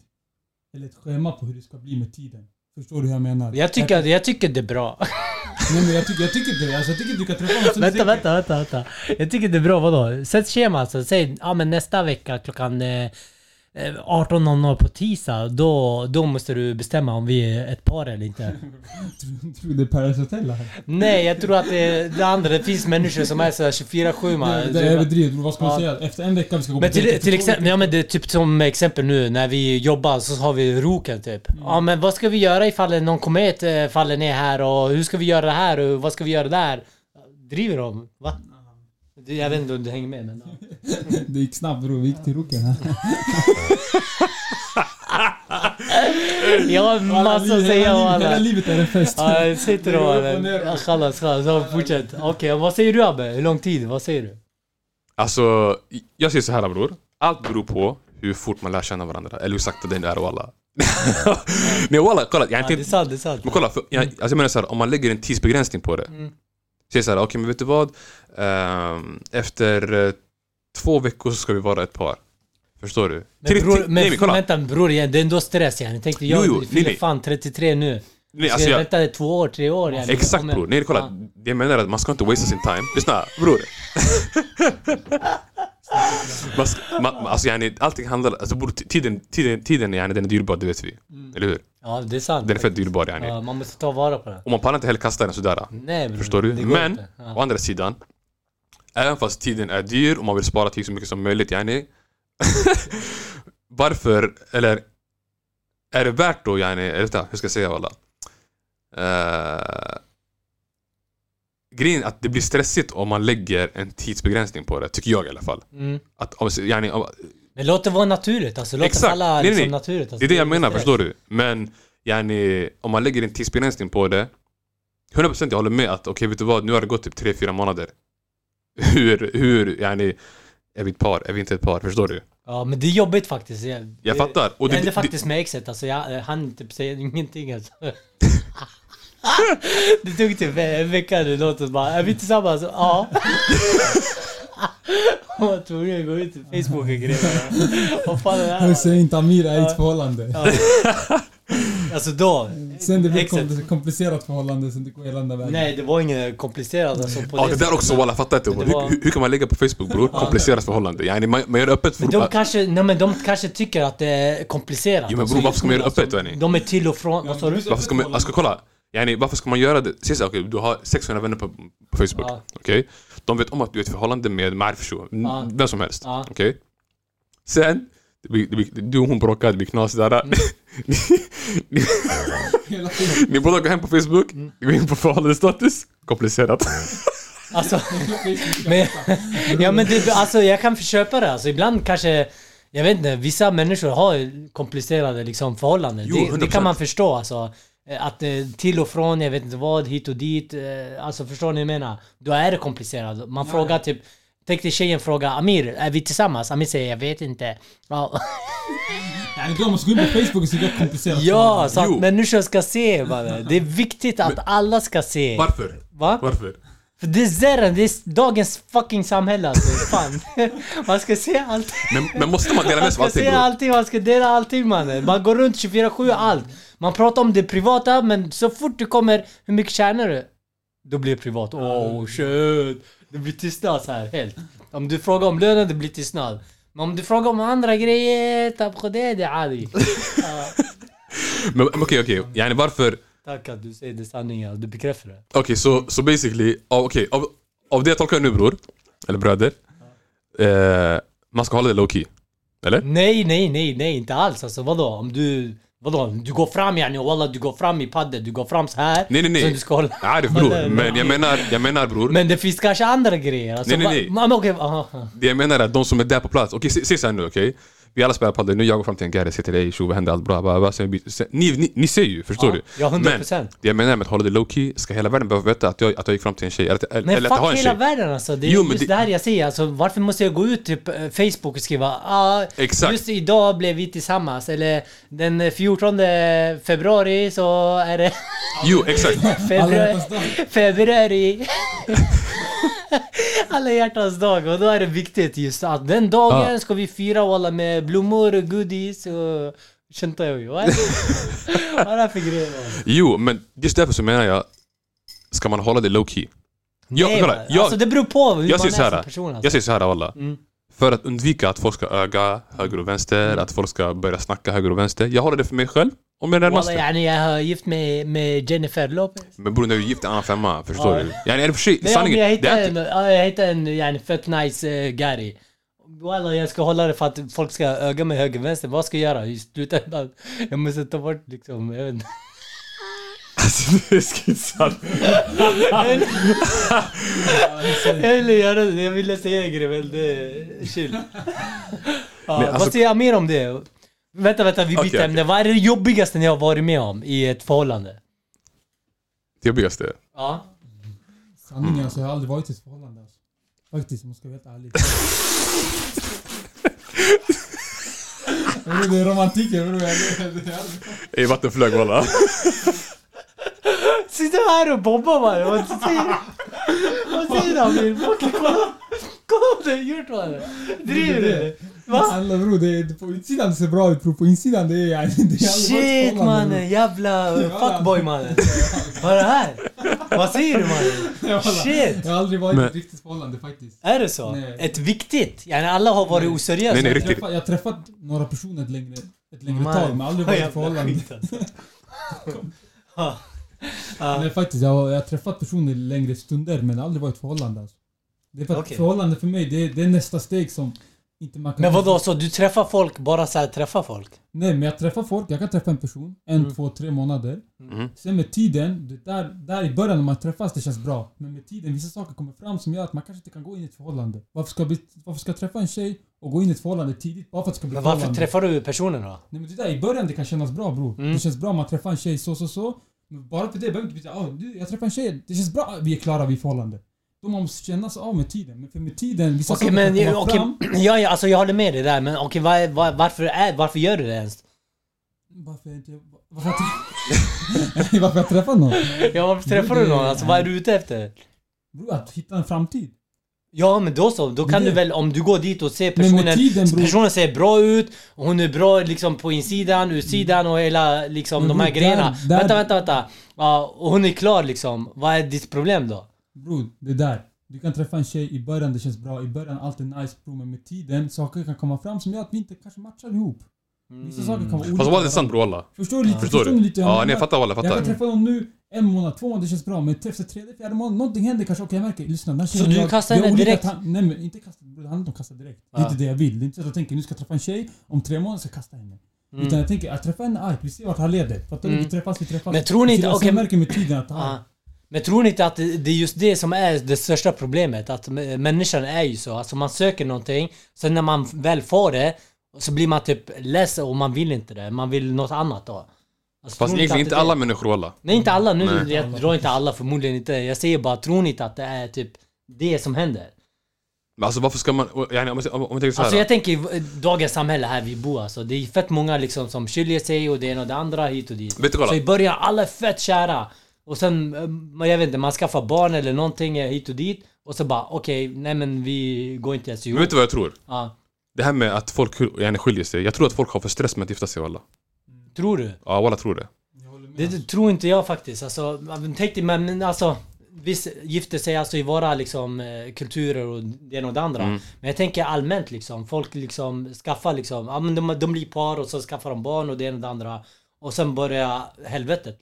eller ett schema på hur det ska bli med tiden. Förstår du hur jag menar? jag, tycker, jag tycker det är bra. Nej men jag tycker, jag tycker det. Alltså, jag tycker du kan träffa någon som vänta, vänta, vänta, vänta. Jag tycker det är bra, vadå? Sätt schema alltså. Säg, ja men nästa vecka klockan eh, 18.00 på tisdag, då, då måste du bestämma om vi är ett par eller inte. Tror du det är Paradise Hotel här? Nej, jag tror att det, det andra, det finns människor som är såhär 24-7 man. Det, det är överdrivet. Vad ska man Ja. säga? Efter en vecka vi ska gå Men på till, till två exempel, ja men det är typ som exempel nu när vi jobbar så har vi roken typ. Ja men vad ska vi göra ifall någon komet eh, faller ner här och hur ska vi göra det här och vad ska vi göra där? Driver de? Va? Det- Jag vet inte om du hänger med men... ja. Det gick snabbt bror. Vi gick till roken här. Jag har massa att säga livet- walla. Hela livet är en fest. Ja, jag sitter och... chalas. Så fortsätt. Okej, vad säger du Abbe? Hur lång tid? Vad säger du? Alltså, jag säger så här bror. Allt beror på hur fort man lär känna varandra. Eller hur sakta det är och alla. Nej walla, kolla. Jag Ja, det är inte, sant, det är sant. men kolla, för, jag, alltså jag menar så här, om man lägger en tidsbegränsning på det. Mm. Säg så här, okej men vet du vad? Ehm, efter eh, två veckor så ska vi vara ett par. Förstår du? Men bror, till- men nej, men kolla. vänta bror, det är ändå stress yani. Tänk dig, jag Jo, jo, nej, fyller nej. fan 33 nu. Nej, Ska alltså jag jag, vänta två år, tre år yani? exakt bror. Nej, kolla. Det jag menar att man ska inte wastea sin time. Lyssna, bror. man ska, man, alltså yani, allting handlar... Alltså bror, tiden, tiden, tiden yani, den är dyrbar, det vet vi. Eller hur? Ja, det är sant. Den är fett dyrbar yani. Ja, man måste ta vara på det. Och man pallar inte heller kasta den sådär. Nej. Förstår du? Men. Ja. å andra sidan. Även fast tiden är dyr och man vill spara tid så mycket som möjligt, yani. varför, eller är det värt då, yani, eller hur ska jag säga alla? Uh, grejen att det blir stressigt om man lägger en tidsbegränsning på det, tycker jag i alla fall. Mm. Att, yani, Men låt det vara naturligt alltså. Låt Exakt. falla Nej, liksom nej. naturligt. Alltså, det är det jag menar, förstår du? Men yani, om man lägger en tidsbegränsning på det 100% jag håller med att okej, vet du vad? Nu har det gått typ 3-4 månader. Hur, hur, yani, är vi ett par? Är vi inte ett par? Förstår du? Ja men det är jobbigt faktiskt. Jag, Jag fattar. Och det det, hände faktiskt med exet, alltså jag, han typ säger ingenting alltså. Det tog typ en vecka något och bara, är vi tillsammans? Ja. Hon var tvungen att gå ut i Facebook och grejer. Vad fan är det här? säger inte Amir är i ett förhållande. Ja. Alltså då. Sen det ett komplicerat förhållande som det går hela vägen. Nej det var inget komplicerat alltså på ja, det där sättet. också, walla, fattar inte. Det Hur, var- hur, hur kan man lägga på Facebook bror? Komplicerat förhållande. Yani, man, man gör det öppet för... Men de kanske, nej men de kanske tycker att det är komplicerat. Jo men Alltså, bror, varför ska man göra det öppet? Yani? De är till och från, vad sa du? Varför ska man, alltså kolla. Yani, varför ska man göra det? Säg såhär, okej, du har 600 vänner på, på Facebook. Ja. Okej? De vet om att du är i ett förhållande med Marfsho. Ja. Vem som helst. Ja. Okej? Sen, det blir, det blir, du och hon bråkar, det blir knas där. Mm. ni, ni, båda går hem på Facebook, Mm. går in på förhållandestatus. Komplicerat. Alltså, men, ja men det, alltså jag kan köpa det. Alltså ibland kanske, jag vet inte, vissa människor har komplicerade liksom förhållanden. Jo, det, det 100%. kan man förstå alltså. Eh, Att eh, till och från, jag vet inte vad, hit och dit. eh, Alltså förstår ni vad jag menar? Då är det komplicerat. Man frågar typ, tänk dig tjejen frågar Amir, är vi tillsammans? Amir säger jag vet inte. Ja, de måste gå in på Facebook och skriva komplicerat ja så att människor ska se bara. Det är viktigt att alla ska se. Varför? Va? Varför? För det är zerren, det är dagens fucking samhälle alltså. Fan. Man ska se allt. Men, men måste man dela Man med sig av ska allting se bror? allting, man ska dela allting mannen. Man går runt 24-7 allt. Man pratar om det privata men så fort du kommer, hur mycket tjänar du? Då blir det privat. Oh shit. Det blir tystnad så här helt. Om du frågar om lönen, det blir tystnad. Men om du frågar om andra grejer, tack det, är adi. Men okej, okej. Yani varför? Tack att du säger det sanningen, du bekräftar det. Okej, så, så basically, av, okej, av, av det jag tolkar nu bror, eller bröder. Eh, man ska hålla det low key. Eller? Nej, nej, nej, nej, inte alls. Alltså vadå? Om du... Vadå? Du går fram yani, walla du går fram i padden, du går fram så här. Nej, nej, nej. Du ska hålla... Arif bror, men jag menar, jag menar bror. Men det finns kanske andra grejer. Alltså, Nej, nej, nej. Men, aha. Det jag menar är att de som är där på plats, okej se, se så här nu okej? Vi alla spelar padel, nu jag går fram till en gare, säger till dig tjo vad händer, allt bra, bla, bla, sen, ni, ni, ni ser ju, förstår Ja, du? ja, 100%. Men det jag menar med att hålla det low key, ska hela världen behöva veta att jag, att jag gick fram till en tjej, eller, eller, Men eller att jag har fuck en hela tjej? världen alltså. Det är Jo, just det- det... här jag säger. Alltså, varför måste jag gå ut typ eh, Facebook och skriva ah, Exakt. Just idag blev vi tillsammans. Eller den 14 februari så är det Jo, exakt. februari. februari. Alla hjärtans dag och då är det viktigt just att den dagen Ja. ska vi fira walla med blommor och goodies och ju. Vad är det för grejer? walla? Jo, men just därför så menar jag, ska man hålla det low key? Jag, Nej, kolla, jag, alltså det beror på hur jag man är här, som person alltså. jag säger så här alla. Mm. För att undvika att folk ska öga höger och vänster, att folk ska börja snacka höger och vänster. Jag håller det för mig själv och med Walla närmaste. yani jag har gift med, med Jennifer Lopez. Men bror, när du är gift i en annan femma, förstår Ja. du? Yani är det för sig, om sanningen, jag är en, jag hittar en yani, fett nice uh, gari. Walla jag ska hålla det för att folk ska öga mig höger vänster. Vad ska jag göra i slutändan? Jag måste ta bort liksom, jag vet inte. Alltså du är. Eller göra det. Jag ville säga en grej men det är chill. Ja, alltså- Vad säger Amir om det? Vänta, vänta, vi byter Okej, okej. ämne. Vad är det jobbigaste ni har varit med om i ett förhållande? Det jobbigaste. Ja. Sanningen alltså, jag har aldrig varit i ett förhållande alltså. Faktiskt, om jag ska vara helt ärlig. Det är romantiken bror. Jag- jag- jag- Ey vattenflög walla. Sitter här och bobbar bara. Vad säger du? Vad säger du Amir? Kolla. Kolla vad du har gjort mannen. Driver du? Va? Alla bror, det, det, på utsidan ser bra ut bror, på insidan det är... Det är Shit mannen, jävla fuckboy mannen. Vad är det här? Vad säger du mannen? Shit! Jag har aldrig varit i ett riktigt förhållande faktiskt. Är det så? Nej. Ett viktigt? Yani alla har varit oseriösa. Nej, nej, Jag träffat, jag har träffat några personer ett längre, ett längre Man. tag, men aldrig varit i ett förhållande. skit, alltså. Ja. Ja. Nej faktiskt, jag har, jag har träffat personer längre stunder men aldrig varit i ett förhållande alltså. Det är för att Okej. förhållande för mig, det är, det är nästa steg som inte man kan... Men vadå, så du träffar folk bara så här träffar folk? Nej men jag träffar folk, jag kan träffa en person, en, Mm. två, tre månader. Mm. Sen med tiden, det där, där i början när man träffas det känns bra. Men med tiden, vissa saker kommer fram som gör att man kanske inte kan gå in i ett förhållande. Varför ska, varför ska jag träffa en tjej och gå in i ett förhållande tidigt bara för att det ska bli Men varför förhållande? träffar du personen då? Nej men det där i början det kan kännas bra bror. Mm. Det känns bra om man träffar en tjej så så så. Men bara för det behöver inte betyda ah, du, jag träffar en tjej, det känns bra, vi är klara, vi är förhållande. Man måste känna sig av med tiden. Men för med tiden, vissa Okej saker men, kan komma okej, fram. ja, ja, alltså jag håller med dig där men okej vad, vad, varför, är, varför gör du det ens? Varför inte... Varför jag, varför jag träffar någon? Ja varför träffar du någon? Alltså vad är du ute efter? Bror, att hitta en framtid. Ja men då så, då kan Det- du väl om du går dit och ser personen tiden. Personen ser bra ut, hon är bra liksom på insidan, utsidan och hela liksom Men de här bror, grejerna. där- där- Vänta, vänta, vänta. Ja, och hon är klar liksom. Vad är ditt problem då? Bror, det där. Du kan träffa en tjej i början, det känns bra. I början allt är nice bror. Men med tiden, saker kan komma fram som gör att vi inte kanske matchar ihop. Vissa saker kan vara olika. Fast vad är det sant bror alla? Förstår du lite? Förstår ni du? lite? Ja, jag nej jag menar? fattar alla, jag Jag kan fattar. träffa någon nu, en månad, två månader känns bra. Men träffas tredje, fjärde månaden, någonting händer kanske. Okej jag märker, lyssna. Den här Så du jag- kastar henne direkt? Nej men inte kasta, det handlar inte om kasta direkt. Det är inte det jag vill. Det är inte så att jag tänker nu ska jag träffa en tjej, om tre månader ska jag kasta henne. Mm. Utan jag tänker, att träffa henne argt, vi ser vart han leder. Fattar du? Mm. Vi träffas, vi träffas. Men tror ni inte- okej, märker med tiden att, Ja. Men tror ni inte att det är just det som är det största problemet? Att människan är ju så. Alltså man söker någonting, sen när man väl får det, så blir man typ ledsen och man vill inte det. Man vill något annat då. Alltså, Fast egentligen inte alla människor alla. Nej inte alla nu, Nej. jag drar inte alla förmodligen inte. Jag säger bara, tror ni inte att det är typ det som händer? Men alltså varför ska man... Om, om, om jag tänker så här. Alltså jag tänker dagens samhälle här vi bor alltså. Det är fett många liksom som skiljer sig och det ena och det andra hit och dit. Vet du vad? Så i början, alla är fett kära. Och sen, eh, jag vet inte, man skaffar barn eller någonting eh, hit och dit. Och så bara, okej, nej men vi går inte ens Men ihop. vet du vad jag tror? Ja. Det här med att folk yani, skiljer sig. Jag tror att folk har för stress med att gifta sig alla. Tror du? Ja, alla tror det. Det, det tror inte jag faktiskt. Alltså, men tänk dig, men men alltså. Vissa gifter sig alltså i våra liksom, eh, kulturer och det ena och det andra. Mm. Men jag tänker allmänt liksom. Folk liksom skaffar liksom, ja men de, de blir par och så skaffar de barn och det ena och det andra. Och sen börjar helvetet.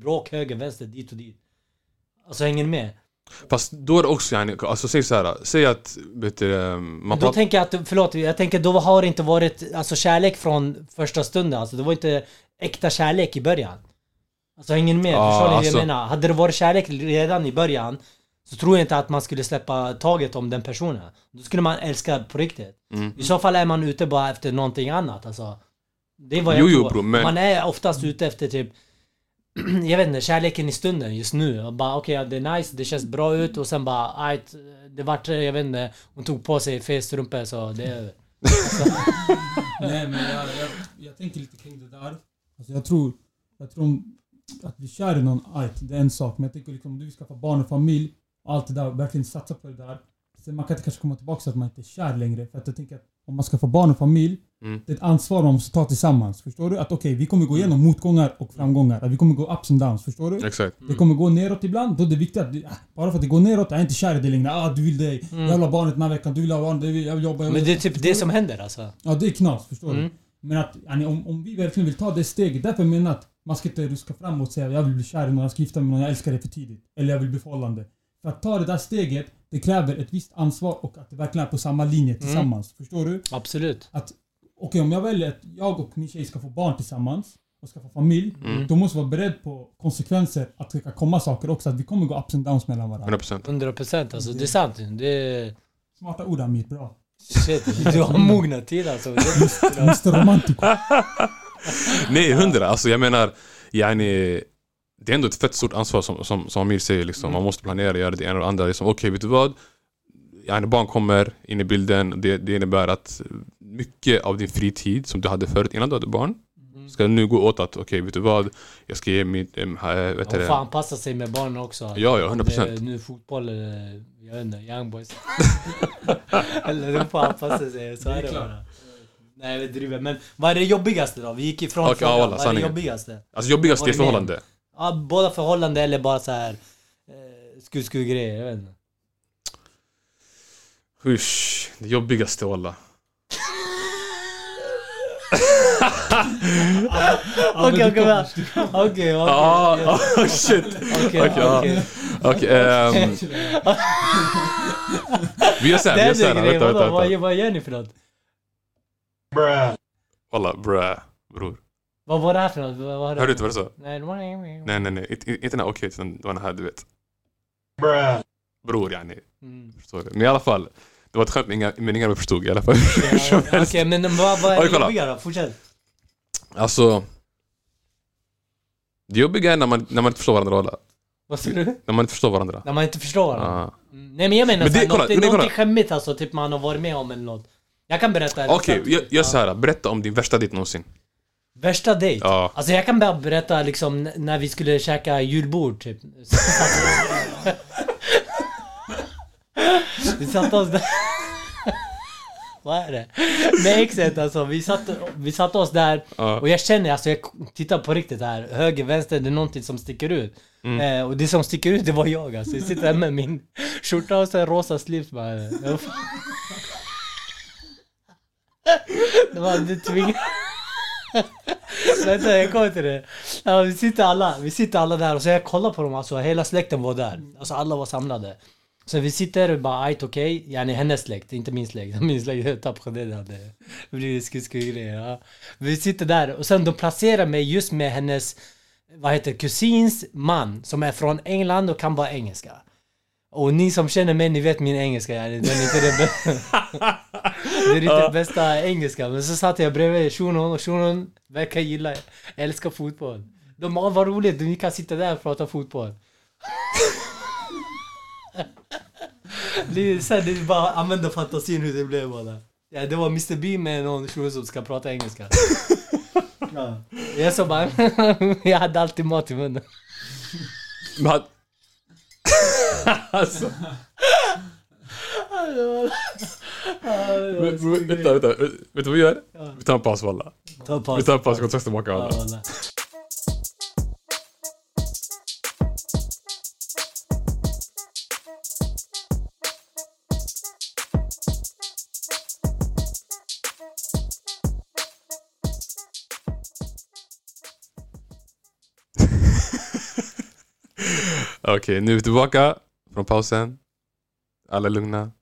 Bråk höger, vänster, dit och dit. Alltså hänger ni med? Fast då är det också yani, alltså säg så här. Säg att, vet du, eh, man då tänker jag att, förlåt, jag tänker då har det inte varit alltså, kärlek från första stunden. Alltså det var inte äkta kärlek i början. Alltså hänger ni med? Ja, Förstår ni vad alltså- jag menar? Hade det varit kärlek redan i början så tror jag inte att man skulle släppa taget om den personen. Då skulle man älska på riktigt. Mm. I så fall är man ute bara efter någonting annat alltså. Det är vad jag Jo, jo, tror. bro, men- Man är oftast ute efter typ jag vet inte, kärleken i stunden just nu. Och bara okej, ja, det är nice, det känns bra ut och sen bara ajt, det vart, jag vet inte, hon tog på sig fel strumpor så det är över. Alltså. Nej men jag, jag, jag tänker lite kring det där. Alltså jag tror, jag tror att bli kär i någon, ajt, det är en sak. Men jag tänker liksom om du vill skaffa barn och familj och allt det där, verkligen satsa på det där. Sen man kan inte kanske komma tillbaka till att man inte är kär längre. För att jag tänker att om man ska få barn och familj, Mm. det är ett ansvar man måste ta tillsammans. Förstår du? Att okej, vi kommer gå igenom motgångar och framgångar. Att vi kommer gå ups and downs. Förstår du? Exakt. Det kommer gå neråt ibland, då är det viktigt att ah, bara för att det går neråt, jag är inte kär i dig längre. Ah, du vill det. Mm. Jag vill ha barnet den här veckan, du vill ha barnet, jag vill jag vill jobba. jag Men vill- det är typ det du? som händer alltså. Ja, det är knas, förstår Mm. du? Men att, om, om vi verkligen vill ta det steget, därför menar jag att man ska inte ruska framåt och säga jag vill bli kär i någon, jag ska gifta mig med någon, jag älskar dig för tidigt. Eller jag vill bli förhållande. För att ta det där steget, det kräver ett visst ansvar och att det verkligen är på samma linje Mm. tillsammans. Förstår du? Absolut. Okej, om jag väljer att jag och min tjej ska få barn tillsammans och skaffa familj, Mm. då måste jag vara beredd på konsekvenser, att det kan komma saker också, att vi kommer gå ups and downs mellan varandra. 100%. 100% alltså, det är sant. Det är... Smarta ord Amit, bra. Shit, du har mognat till alltså. Det är Mr Romantico. Nej, hundra. Alltså jag menar, yani, det är ändå ett fett stort ansvar som, som, som Amir säger. Liksom. Mm. Man måste planera, göra det ena och det andra. Liksom, Okej, vet du vad? Yani, barn kommer in i bilden. Det, det innebär att mycket av din fritid som du hade förut innan du hade barn Mm. ska nu gå åt att okej, vet du vad? Jag ska ge mitt... Um, vet Man du får anpassa sig med barnen också. Ja, ja, Om 100%. det är Nu fotboll jag vet inte, young boys. eller de får anpassa sig, så är det bara. Nej, vi driver. Men vad är det jobbigaste då? Vi gick ifrån ja, frågan. walla, vad är det sanningen. jobbigaste? Alltså jobbigast Vad i är förhållande. Ja, båda förhållande eller bara så här eh, grejer, jag vet inte. Usch, det jobbigaste walla. Okej, okej, okej, Ah, okej. ah, shit. Okej, Okej, ja. okej. Okej, ehm, vi gör såhär, vi gör är såhär. Vänta, vänta, Vad, vänta. vad gör ni för något? Walla, brä, bror. Vad var det här för något? Vad var det? Hörde du inte vad du sa? Nej, det var... Nej, nej, nej. Inte, inte den här okej, utan det var den här, du vet. Bror yani. Mm. Förstår du? Men i alla fall. Det var ett skämt men inga, men inga förstod i alla fall. Ja, Som Okej, men vad, vad är det jobbiga då? Fortsätt. Alltså. Det jobbiga är när man, när man inte förstår varandra walla. Vad sa du? När man inte förstår varandra. När man inte förstår varandra? Ah. Mm, Nej men jag menar Men det- såhär, kolla, något, nej, någonting skämmigt alltså, typ man har varit med om eller något. Jag kan berätta. Okej, liksom, gör, gör ja. så här. Berätta om din värsta dejt någonsin. Värsta dejt? Ja. Alltså jag kan bara berätta liksom när vi skulle käka julbord typ. vi satte oss där. Vad är det? Med exet alltså, vi satte, vi satte oss där Ja. och jag känner alltså, jag tittar på riktigt här, höger, vänster, det är någonting som sticker ut. Mm. Eh, och det som sticker ut det var jag alltså. Jag sitter här med min skjorta och så rosa slips bara. Det var, det tvingade... Vänta, jag kommer till det. Ja, vi, sitter alla, vi sitter alla där och så jag kollar på dem, alltså hela släkten var där. Alltså alla var samlade. Så vi sitter och bara, ajt okej, yani hennes släkt, inte min släkt. Min släkt, tappade det hade blivit skridskogrejer. Ja. Vi sitter där och sen de placerar mig just med hennes, vad heter det, kusins man som är från England och kan bara engelska. Och ni som känner mig, ni vet min engelska, yani, den är inte det bästa. det är inte bästa engelska. Men så satt jag bredvid shunon och shunon verkar gilla, älskar fotboll. De bara, vad roligt, ni kan sitta där och prata fotboll. det är, sen, det är bara använda fantasin hur det blev bara. Ja, det var Mr Bean med någon shuno som ska prata engelska. ja. Jag så bara, jag hade alltid mat i munnen. Alltså. Vänta, vänta. Vet du vad vi gör? Vi tar en paus walla. Vi tar en paus, strax tillbaka Ja, Okej, nu är vi tillbaka från pausen. Alla är lugna.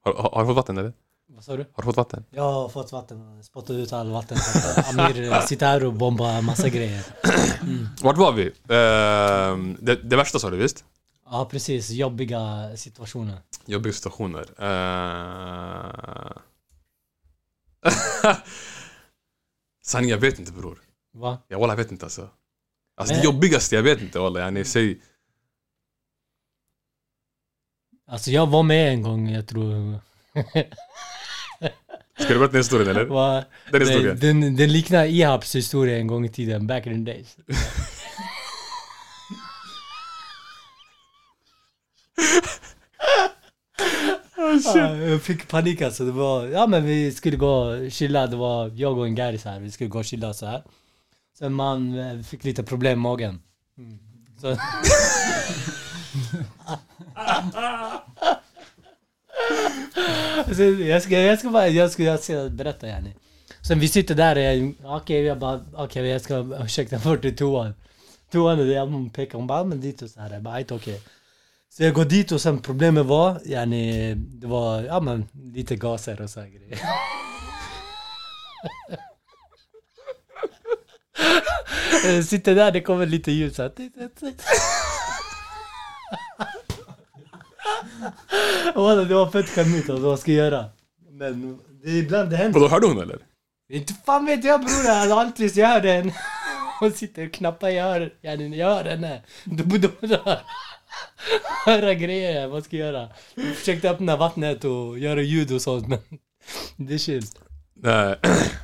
Har, har, har du fått vatten eller? Vad sa du? Har du fått vatten? Jag har fått vatten, spottat ut all vatten. Amir sitter här och bombar massa grejer. Vart var vi? Ehm, det, det värsta sa du visst? Ja precis, jobbiga situationer. Jobbiga situationer. Uh... Sanning, jag vet inte bror. Va? Jag wallah, jag vet inte alltså. Alltså Men- det jobbigaste, jag vet inte wallah. Yani, säg... Alltså jag var med en gång, jag tror... Ska du berätta den historien eller? Va? Den historien? Den, den liknar Ihabs historia en gång i tiden, back in the days. Ja, jag fick panik alltså. Det var, ja men vi skulle gå och chilla. Det var jag och en gäris här. Vi skulle gå och chilla så här. Sen man eh, fick lite problem med magen. Mm. Så, så jag, ska, jag ska bara, jag ska, jag ska berätta yani. Sen vi sitter där och jag, okej jag bara, okej jag ska, ursäkta vart till toan. Toan är där, hon pekar, hon bara, men dit och så här. Jag bara, okej. okej. Så jag går dit och sen problemet var, yani, det var, ja men lite gaser och så här grejer. Jag sitter där, det kommer lite ljus så här. Walla, det var fett skämmigt alltså, vad ska jag göra? Men det, ibland det händer. Vadå, hörde hon eller? Inte fan vet jag bror, alltså, jag hör den. Hon sitter och knappar, jag hör, jag hör henne. Du borde höra, höra grejer, vad ska jag göra? Jag försökte öppna vattnet och göra ljud och sånt men det är chill. Nej.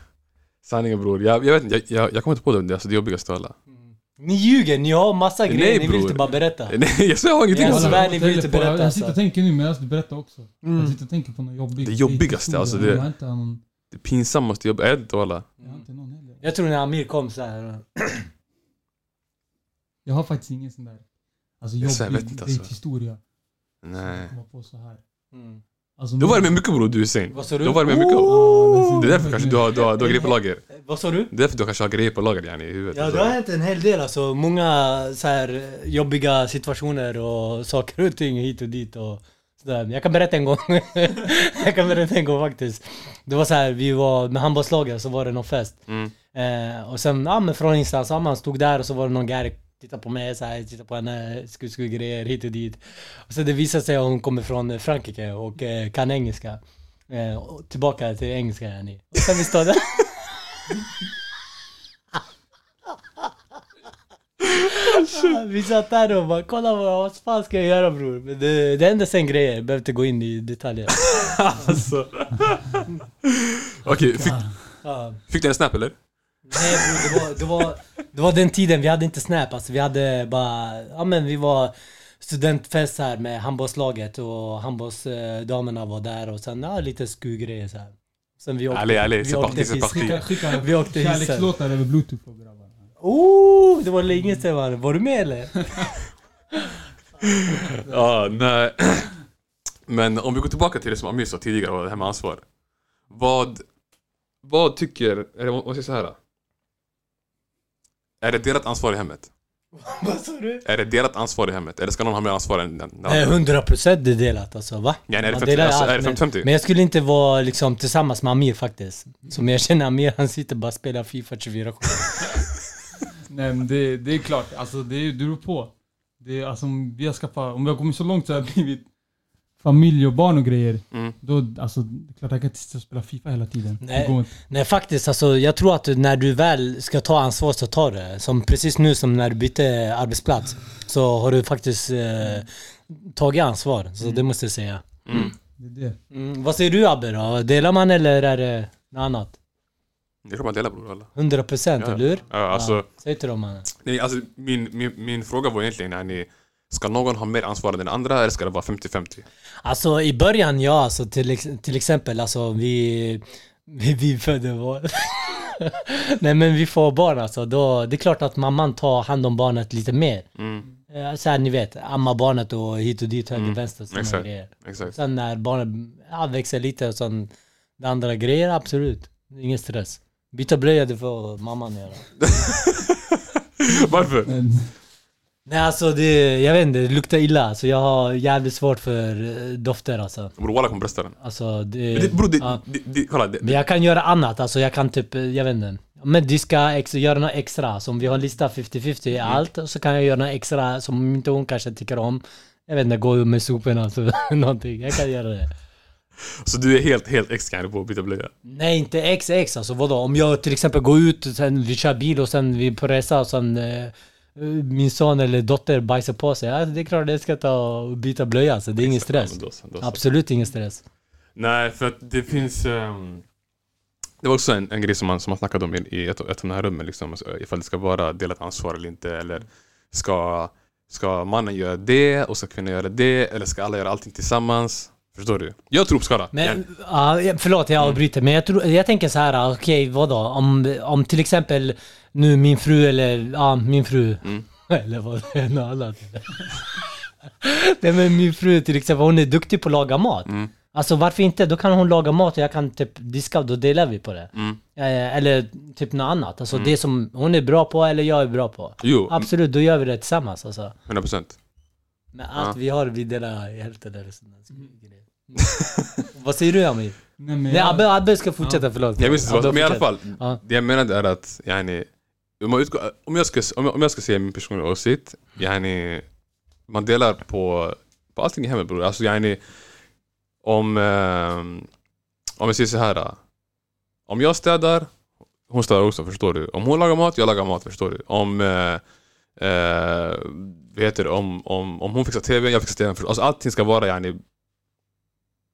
Sanningen bror, jag, jag vet inte, jag, jag, jag kommer inte på det, alltså det jobbigaste av alla. Ni ljuger, ni har massa Nej, grejer, ni vill inte bara berätta. Nej, jag sa ingenting. Jag alltså. svär, ni vill inte berätta, Jag sitter alltså. och tänker nu medan du berättar också. Mm. Jag sitter och tänker på något jobbigt. Det jobbigaste, historia, alltså, men det- Jag har inte någon Det pinsammaste jobbet, är det inte walla? Jag har inte någon heller. Jag tror när Amir kom så här. Jag har faktiskt ingen sån där alltså, Jag jobbig vet inte, alltså. dejthistoria. Nej. Komma på så här. Mm. Alltså, Då var det med mycket bror du Hussein. Vad sa du? Då var det med mycket. Oh! Det är därför kanske du har, du har, du har grejer på lager. Vad sa du? Det är därför du kanske har grejer på lager yani, i huvudet. Ja, Alltså. det har hänt en hel del alltså. Många så här jobbiga situationer och saker och ting hit och dit och sådär. Jag kan berätta en gång. jag kan berätta en gång faktiskt. Det var så här, vi var med handbollslaget så var det någon fest. Mm. Eh, och sen, ja men från ingenstans, ja, man stod där och så var det någon gärk tittade på mig så här, tittade på henne, skulle, skulle grejer hit och dit. Och så det visade sig att hon kommer från Frankrike och eh, kan engelska. Eh, och tillbaka till engelska yani. Och sen vi stod där. Vi satt där och bara kolla vad, vad fan ska jag göra bror? Men det, det hände sen grejer, jag behöver inte gå in i detaljer. Alltså. Okej, fick, Ja. fick du en snap eller? Nej bror, det var, det, var, det var den tiden, vi hade inte Snap alltså, vi hade bara, ja men vi var studentfest här med handbollslaget och handbollsdamerna var där och sen ja, lite skugrejer så här. Sen vi åkte, Allez, allez, vi åkte parti, c'est hiss. parti. Skicka, skicka Vi åkte hissen. kärlekslåtar över bluetooth på grabbar. Oh, det var länge sedan man. Var du med eller? Ja, nej. Men om vi går tillbaka till det som Amir sa tidigare, och det här med ansvar. Vad, vad tycker, eller jag säga så här? Är det delat ansvar i hemmet? Vad sa du? Är det delat ansvar i hemmet? Eller ska någon ha mer ansvar än den Nej, andra? 100 procent det är delat alltså, va? Ja, nej, är det Man 50, delar alltså, allt, är det men- 50-50? Men jag skulle inte vara liksom tillsammans med Amir faktiskt. Som jag känner Amir, han sitter bara och spelar Fifa 24 Nej men det, det är klart, alltså det, det beror på. Det är, alltså, om vi har skaffat, om vi har kommit så långt så har det blivit familj och barn och grejer. Mm. Då, alltså, det är klart jag kan inte sitta och spela FIFA hela tiden. Nej. Nej faktiskt, alltså, jag tror att när du väl ska ta ansvar så tar du det. Som precis nu som när du bytte arbetsplats. Så har du faktiskt eh, tagit ansvar. Så det måste jag säga. Mm. Det är det. Mm, vad säger du Abbe då? Delar man eller är det något annat? Det är klart man delar bror. alla. 100 procent, Ja. eller hur? Ja, alltså, Ja, säg till dem mannen. nej, alltså min, min, min fråga var egentligen, är ni, ska någon ha mer ansvar än den andra eller ska det vara 50-50? Alltså i början ja, alltså, till, till exempel alltså vi, vi, vi födde vår... Nej men vi får barn alltså, då, det är klart att mamman tar hand om barnet lite mer. Mm, Eh, Så här, ni vet, amma barnet och hit och dit, höger, Mm, vänster, sådana grejer. exakt. Sen när barnet ja, växer lite och sen det andra grejer, absolut. Ingen stress. Byta blöja, det får mamman göra. Varför? Nej alltså det, jag vet inte, det luktar illa. Så jag har jävligt svårt för eh, dofter alltså. Bror walla kommer brösta den. Alltså det... Men det, bror, det, ja. det, det, kolla. Det, Men jag kan göra annat, alltså jag kan typ, eh, jag vet inte. Men diska, ex, göra något extra. Så om vi har en lista 50-50 i allt, så kan jag göra något extra som inte hon kanske tycker om. Jag vet inte, gå med soporna, alltså någonting. Jag kan göra det. Så du är helt, helt ex på att byta blöja? Nej, inte XX alltså. Vadå? Om jag till exempel går ut, sen vi kör bil och sen vi är på resa och sen eh, min son eller dotter bajsar på sig. Ja, det är klart jag ska ta och byta blöja, alltså. Det är ingen stress. men då så, då så. Absolut ingen stress. Nej, för att det finns... ehm, det var också en, en grej som man, som man snackade om i, i ett, ett av de här rummen, liksom, alltså, ifall det ska vara delat ansvar eller inte. Eller ska, ska mannen göra det och ska kvinnan göra det? Eller ska alla göra allting tillsammans? Förstår du? Jag tror på skala. Men, ja, förlåt jag avbryter, men jag, tror, jag tänker så här, okej vadå? Om, om till exempel nu min fru eller, ja min fru, Mm. eller vad det är, något annat. Nej men min fru till exempel, hon är duktig på att laga mat. Mm. Alltså varför inte? Då kan hon laga mat och jag kan typ diska och då delar vi på det. Mm. Eh, Eller typ något annat. Alltså det som hon är bra på eller jag är bra på. Jo, Absolut, då gör vi det tillsammans alltså. 100 procent. Men allt Ja. vi har, vi delar hälften eller sådana grejer. Vad säger du Amir? nej, men Nej jag- Abbe, Abbe ska fortsätta, förlåt. Jag Abbe, inte, men i alla fall. Ja. Det jag menade är att, yani, om, jag utgår, om, jag ska, om, jag, om jag ska säga min personliga åsikt, yani, man delar på, på allting i hemmet bror. Alltså yani, om, eh, om jag säger så här. Om jag städar, hon städar också förstår du. Om hon lagar mat, jag lagar mat förstår du. Om, eh, eh, vad heter det, om, om, om hon fixar TV, jag fixar TV. Alltså allting ska vara yani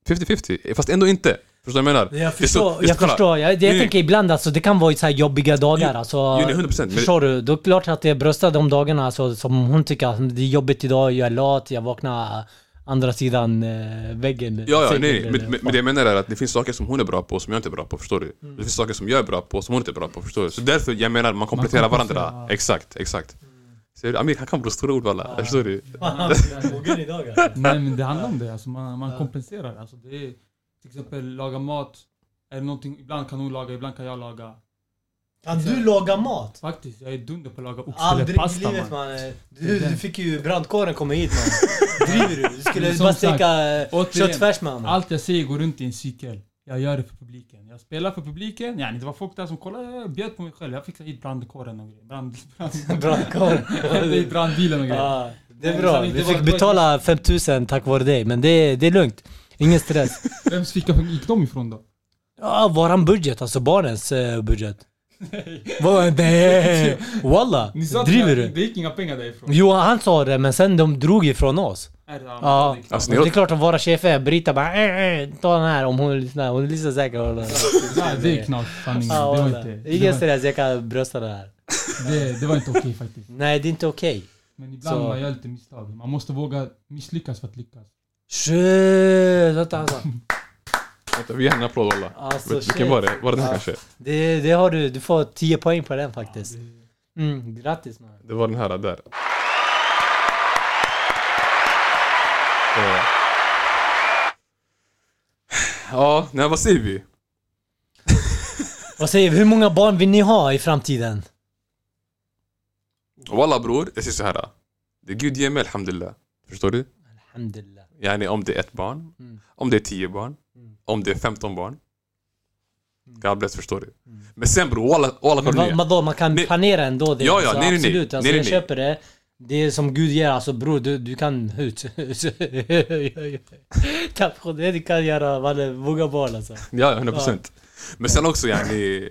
50-50, fast ändå inte. Förstår du vad jag menar? Jag förstår, så- jag förstår. Jag, jag Nej, nej. tänker ibland alltså, det kan vara så här jobbiga dagar Jo, alltså. Jo, nej, 100 procent. Förstår du? Då är det klart att jag bröstar de dagarna alltså, som hon tycker att det är jobbigt idag, jag är lat, jag vaknar andra sidan eh, väggen. Ja, ja, nej, men, men, men det jag menar är att det finns saker som hon är bra på som jag inte är bra på, förstår du? Mm. Det finns saker som jag är bra på som hon inte är bra på, förstår du? Så därför, jag menar, man kompletterar kompenserar, varandra. ja. Exakt, exakt. Ser du? Amir, han kan bra stora ord walla, förstår du? Nej men det handlar om det, alltså man, man kompenserar. Alltså det är, till exempel laga mat, är det någonting, ibland kan hon laga, ibland kan jag laga. Kan du laga mat? Faktiskt, jag är dunder på att laga oxfilé Aldrig i pasta livet man. man. Du, du fick ju brandkåren komma hit man. Driver du? Du skulle bara steka köttfärs man. Allt jag säger går runt i en cykel. Jag gör det för publiken. Jag spelar för publiken. Ja, det var folk där som kollade, jag bjöd på mig själv. Jag fixade hit brandkåren och grejer. Brand, brand, Brandkåren. hade hit brandbilen och grejer. Ja, det är bra. Vi fick betala 5000 tack vare dig, men det, det är lugnt. Ingen stress. Vems ficka gick de ifrån då? Ja, våran budget, alltså barnens eh, budget. Vad? Nej! Walla! Driver det, du? det gick inga pengar därifrån. Jo, han sa det, men sen de drog ifrån oss. Är det- Ja. det är Alltså, det är klart att våra chefer, Brita bara äh, äh, ta den här om hon lyssnar. Hon lyssnar säkert. Nej, det är knas sanningen. Ja, det var inte... Det Ingen var, stress, jag kan brösta det här. det, det var inte okej faktiskt. Nej, det är inte okej. Men ibland Så- man gör lite misstag. Man måste våga misslyckas för att lyckas. Shit! Vänta alltså. Vänta, vi ger henne en applåd walla. Alltså, Vil- Vilken shit. var det? Var det den Ja. kanske? Det, det har du, du får 10 poäng på den faktiskt. Mm, grattis man. Det var den här där. Ja, nej vad säger vi? Vad säger vi, hur många barn vill ni ha i framtiden? Walla bror, jag säger så här. Det Gud ger mig alhamdulillah. Förstår du? Alhamdulillah. Yani om det är ett barn, Mm. om det är tio barn, Mm. om det är 15 barn. Mm. Gables, förstår du? Mm. Men sen bror, walla, walla Men vadå, man kan planera ändå det. Ja, ja, alltså, nej, nej, nej. absolut. Alltså, Nej, jag nej, nej. köper det. Det är som Gud ger, alltså bror, du, du kan ut. Tack för det, du kan göra vad det- många barn alltså. Ja, 100 procent. Men sen också yani...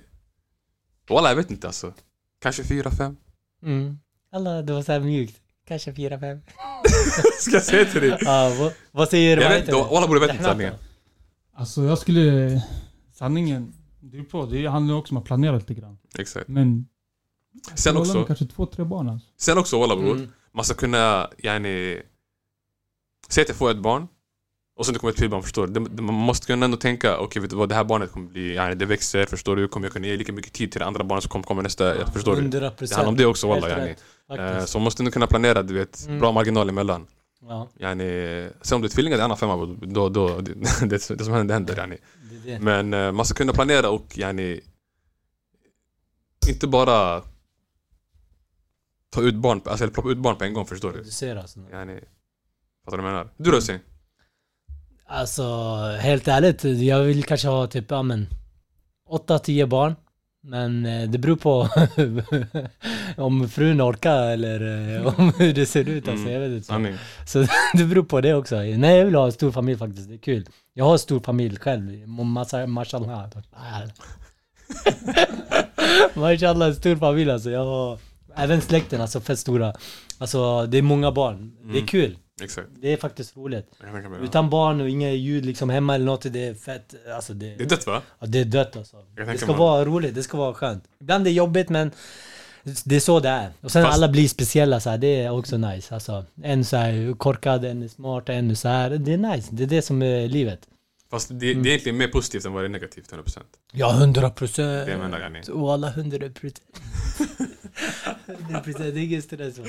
Walla, jag vet inte alltså. Kanske fyra, fem? Mm. Alla, det var så här mjukt. Kanske fyra, fem. Ska jag säga till dig? Ja, vad, vad säger Jag vad vet inte, det? walla bror jag vet inte sanningen. Alltså jag skulle... Sanningen, det är på. Det handlar också om att planera lite grann. Exakt. Men... Sen också, Kanske två, tre barn alltså. sen också walla bror. Mm. Man ska kunna yani... Säg att jag får ett barn. Och sen det kommer ett till barn, förstår du? Det- det- Man måste kunna ändå tänka, okej vet du vad, det här barnet kommer bli, yani, det växer, förstår du? Kommer jag kunna ge lika mycket tid till det andra barnet som kommer, kommer nästa, jag förstår du? 100 Det procent. handlar om det också walla yani. faktiskt. Så man måste ändå kunna planera, du vet, Mm. bra marginal emellan. Ja, Yani, sen om det är tvillingar, det är en annan femma, då, då, det, det, det som händer, det händer yani. det det. Men eh, man ska kunna planera och yani, inte bara ta ut barn, alltså eller plocka ut barn på en gång förstår du? Du ser alltså. Yani, fattar du vad jag menar? Du då Hussein? Alltså, helt ärligt, jag vill kanske ha typ, ja men 8-10 barn. Men eh, det beror på om frun orkar eller eh, om hur det ser ut. Alltså, Mm. jag vet inte. Så det beror på det också. Nej, jag vill ha en stor familj faktiskt. Det är kul. Jag har en stor familj själv. Massa, mashallah. mashallah, en stor familj alltså. Jag har även släkten, alltså fett stora. Alltså det är många barn. Det är Mm. kul. Exakt. Det är faktiskt roligt. Utan barn och inga ljud liksom hemma eller något, det är fett. Alltså det, Det är dött va? ja, det är dött alltså. Det ska mig. vara roligt, det ska vara skönt. Ibland är det jobbigt men det är så det är. Och sen Fast- alla blir speciella så här, det är också nice. Alltså, en så här korkad, en är smart, en så här. Det är nice, det är det som är livet. Fast det, det Mm. är egentligen mer positivt än vad det är negativt, 100%. Ja, hundra procent. Det jag menar yani. Och alla hundra procent. Hundra procent, det är ingen stress. va?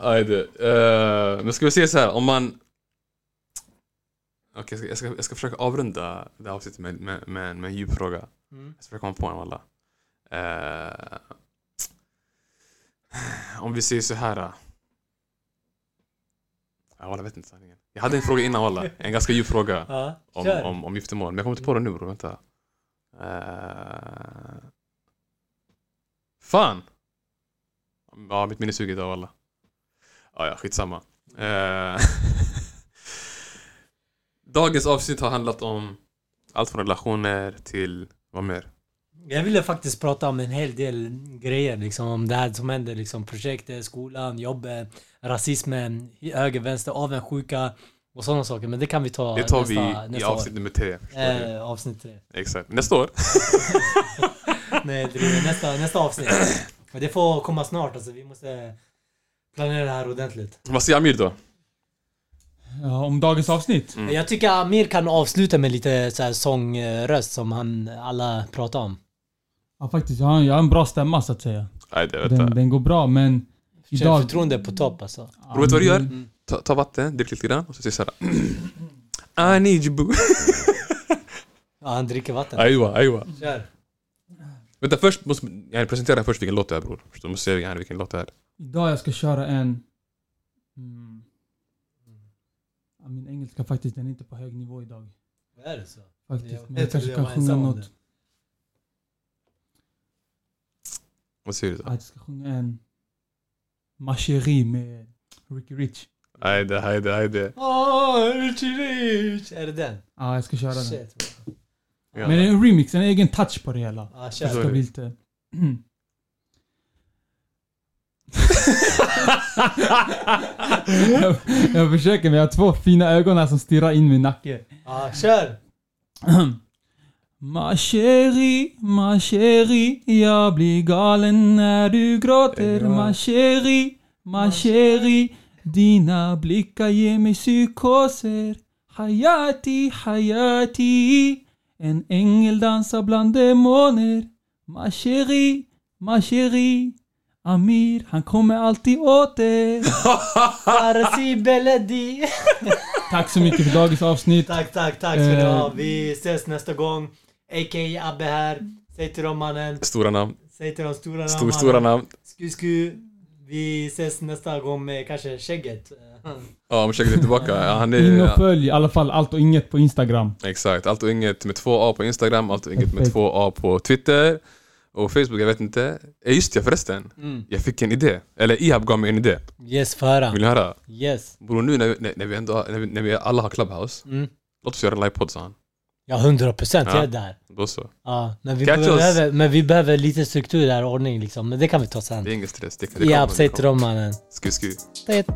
Aj det. Uh, men ska vi se så här, om man... Okej, jag, ska, jag, ska, jag ska försöka avrunda det här avsnittet med, med, med, med en djup fråga. Mm. Jag ska försöka komma på en alla. Eh, om vi säger så här. eh. Ja, jag vet inte sanningen. Jag hade en fråga innan alla. En ganska djup fråga Ja, om, om, om giftermål. Men jag kommer inte på det nu bror, vänta. Eh, fan! Ja, mitt minne suger idag alla. Ja, ja, skitsamma. Eh, Dagens avsnitt har handlat om allt från relationer till vad mer? Jag ville faktiskt prata om en hel del grejer liksom om det här som händer liksom projektet, skolan, jobbet, rasismen, höger, vänster, avundsjuka och sådana saker. Men det kan vi ta Det tar nästa, vi i nästa avsnitt nummer tre. Eh, avsnitt tre. Exakt. Nästa år. Nej, det nästa, nästa avsnitt. Men det får komma snart alltså. Vi måste planera det här ordentligt. Vad säger Amir då? Ja, om dagens avsnitt. Mm. Jag tycker Amir kan avsluta med lite så här sångröst som han alla pratar om. Ja, faktiskt. Jag har, jag har en bra stämma så att säga. Nej, det vet Den, jag. den går bra, men... Idag... Självförtroende på topp alltså. Bro, vet du vad du gör? Mm. Ta, ta vatten, drick lite grann och så säger såhär I need you boo. Ja, han dricker vatten. Aywa, aywa. Kör. Vänta först, måste jag presentera först vilken låt det är bror. Först måste jag säga här vilken låt det är. Idag jag ska köra en... Mm. Ja, min engelska faktiskt, den är inte på hög nivå idag. Är det så? Faktiskt. Jag Men jag vet kanske jag kan sjunga något. det. Vad säger du då? jag ska sjunga en... Ma chérie med Ricky Rich. Hejde, hejde. Åh, Richie Rich! Är det den? Ja, jag ska köra den. Shit. Ja. Men det är en remix, en egen touch på det hela. Det kör. ska bli lite... jag, jag försöker men jag har två fina ögon här som stirrar in min nacke. Ja, kör! Ma chérie, ma chérie Jag blir galen när du gråter Ja. Ma chérie, ma chérie Dina blickar ger mig psykoser Hayati, hayati En ängel dansar bland demoner Ma chérie, ma chérie Amir, han kommer alltid åt dig Farsi Beledi! Tack så mycket för dagens avsnitt. Tack, tack, tack ska ni ha. Eh. Vi ses nästa gång. A.k.a. Abbe här. Säg till dem mannen. Stora namn. Säg till dem stora namn. Stor, stora namn. Sku, sku. Vi ses nästa gång med kanske skägget. Ja, om Shaggy är tillbaka. Ja, han är... In och Ja, följ i alla fall allt och inget på Instagram. exakt. Allt och inget med två A på Instagram, allt och inget med Perfekt. två A på Twitter. Och Facebook, jag vet inte. Eh, Just det förresten. Mm. Jag fick en idé. Eller Ihab gav mig en idé. Yes, för höra. Vill ni höra? Yes. Bror nu när, när, när, vi ändå, när, vi, när vi alla har Clubhouse, Mm. låt oss göra en livepodd sa han. Ja, hundra procent. Jag Ja. är där. Då så. Ja, men vi, Catch us. behöver, men vi behöver lite struktur där, ordning liksom. Men det kan vi ta sen. Det är ingen stress. Det, det Ja, kommer, säg det till kommer. dem mannen. Sku, sku. Det Tit.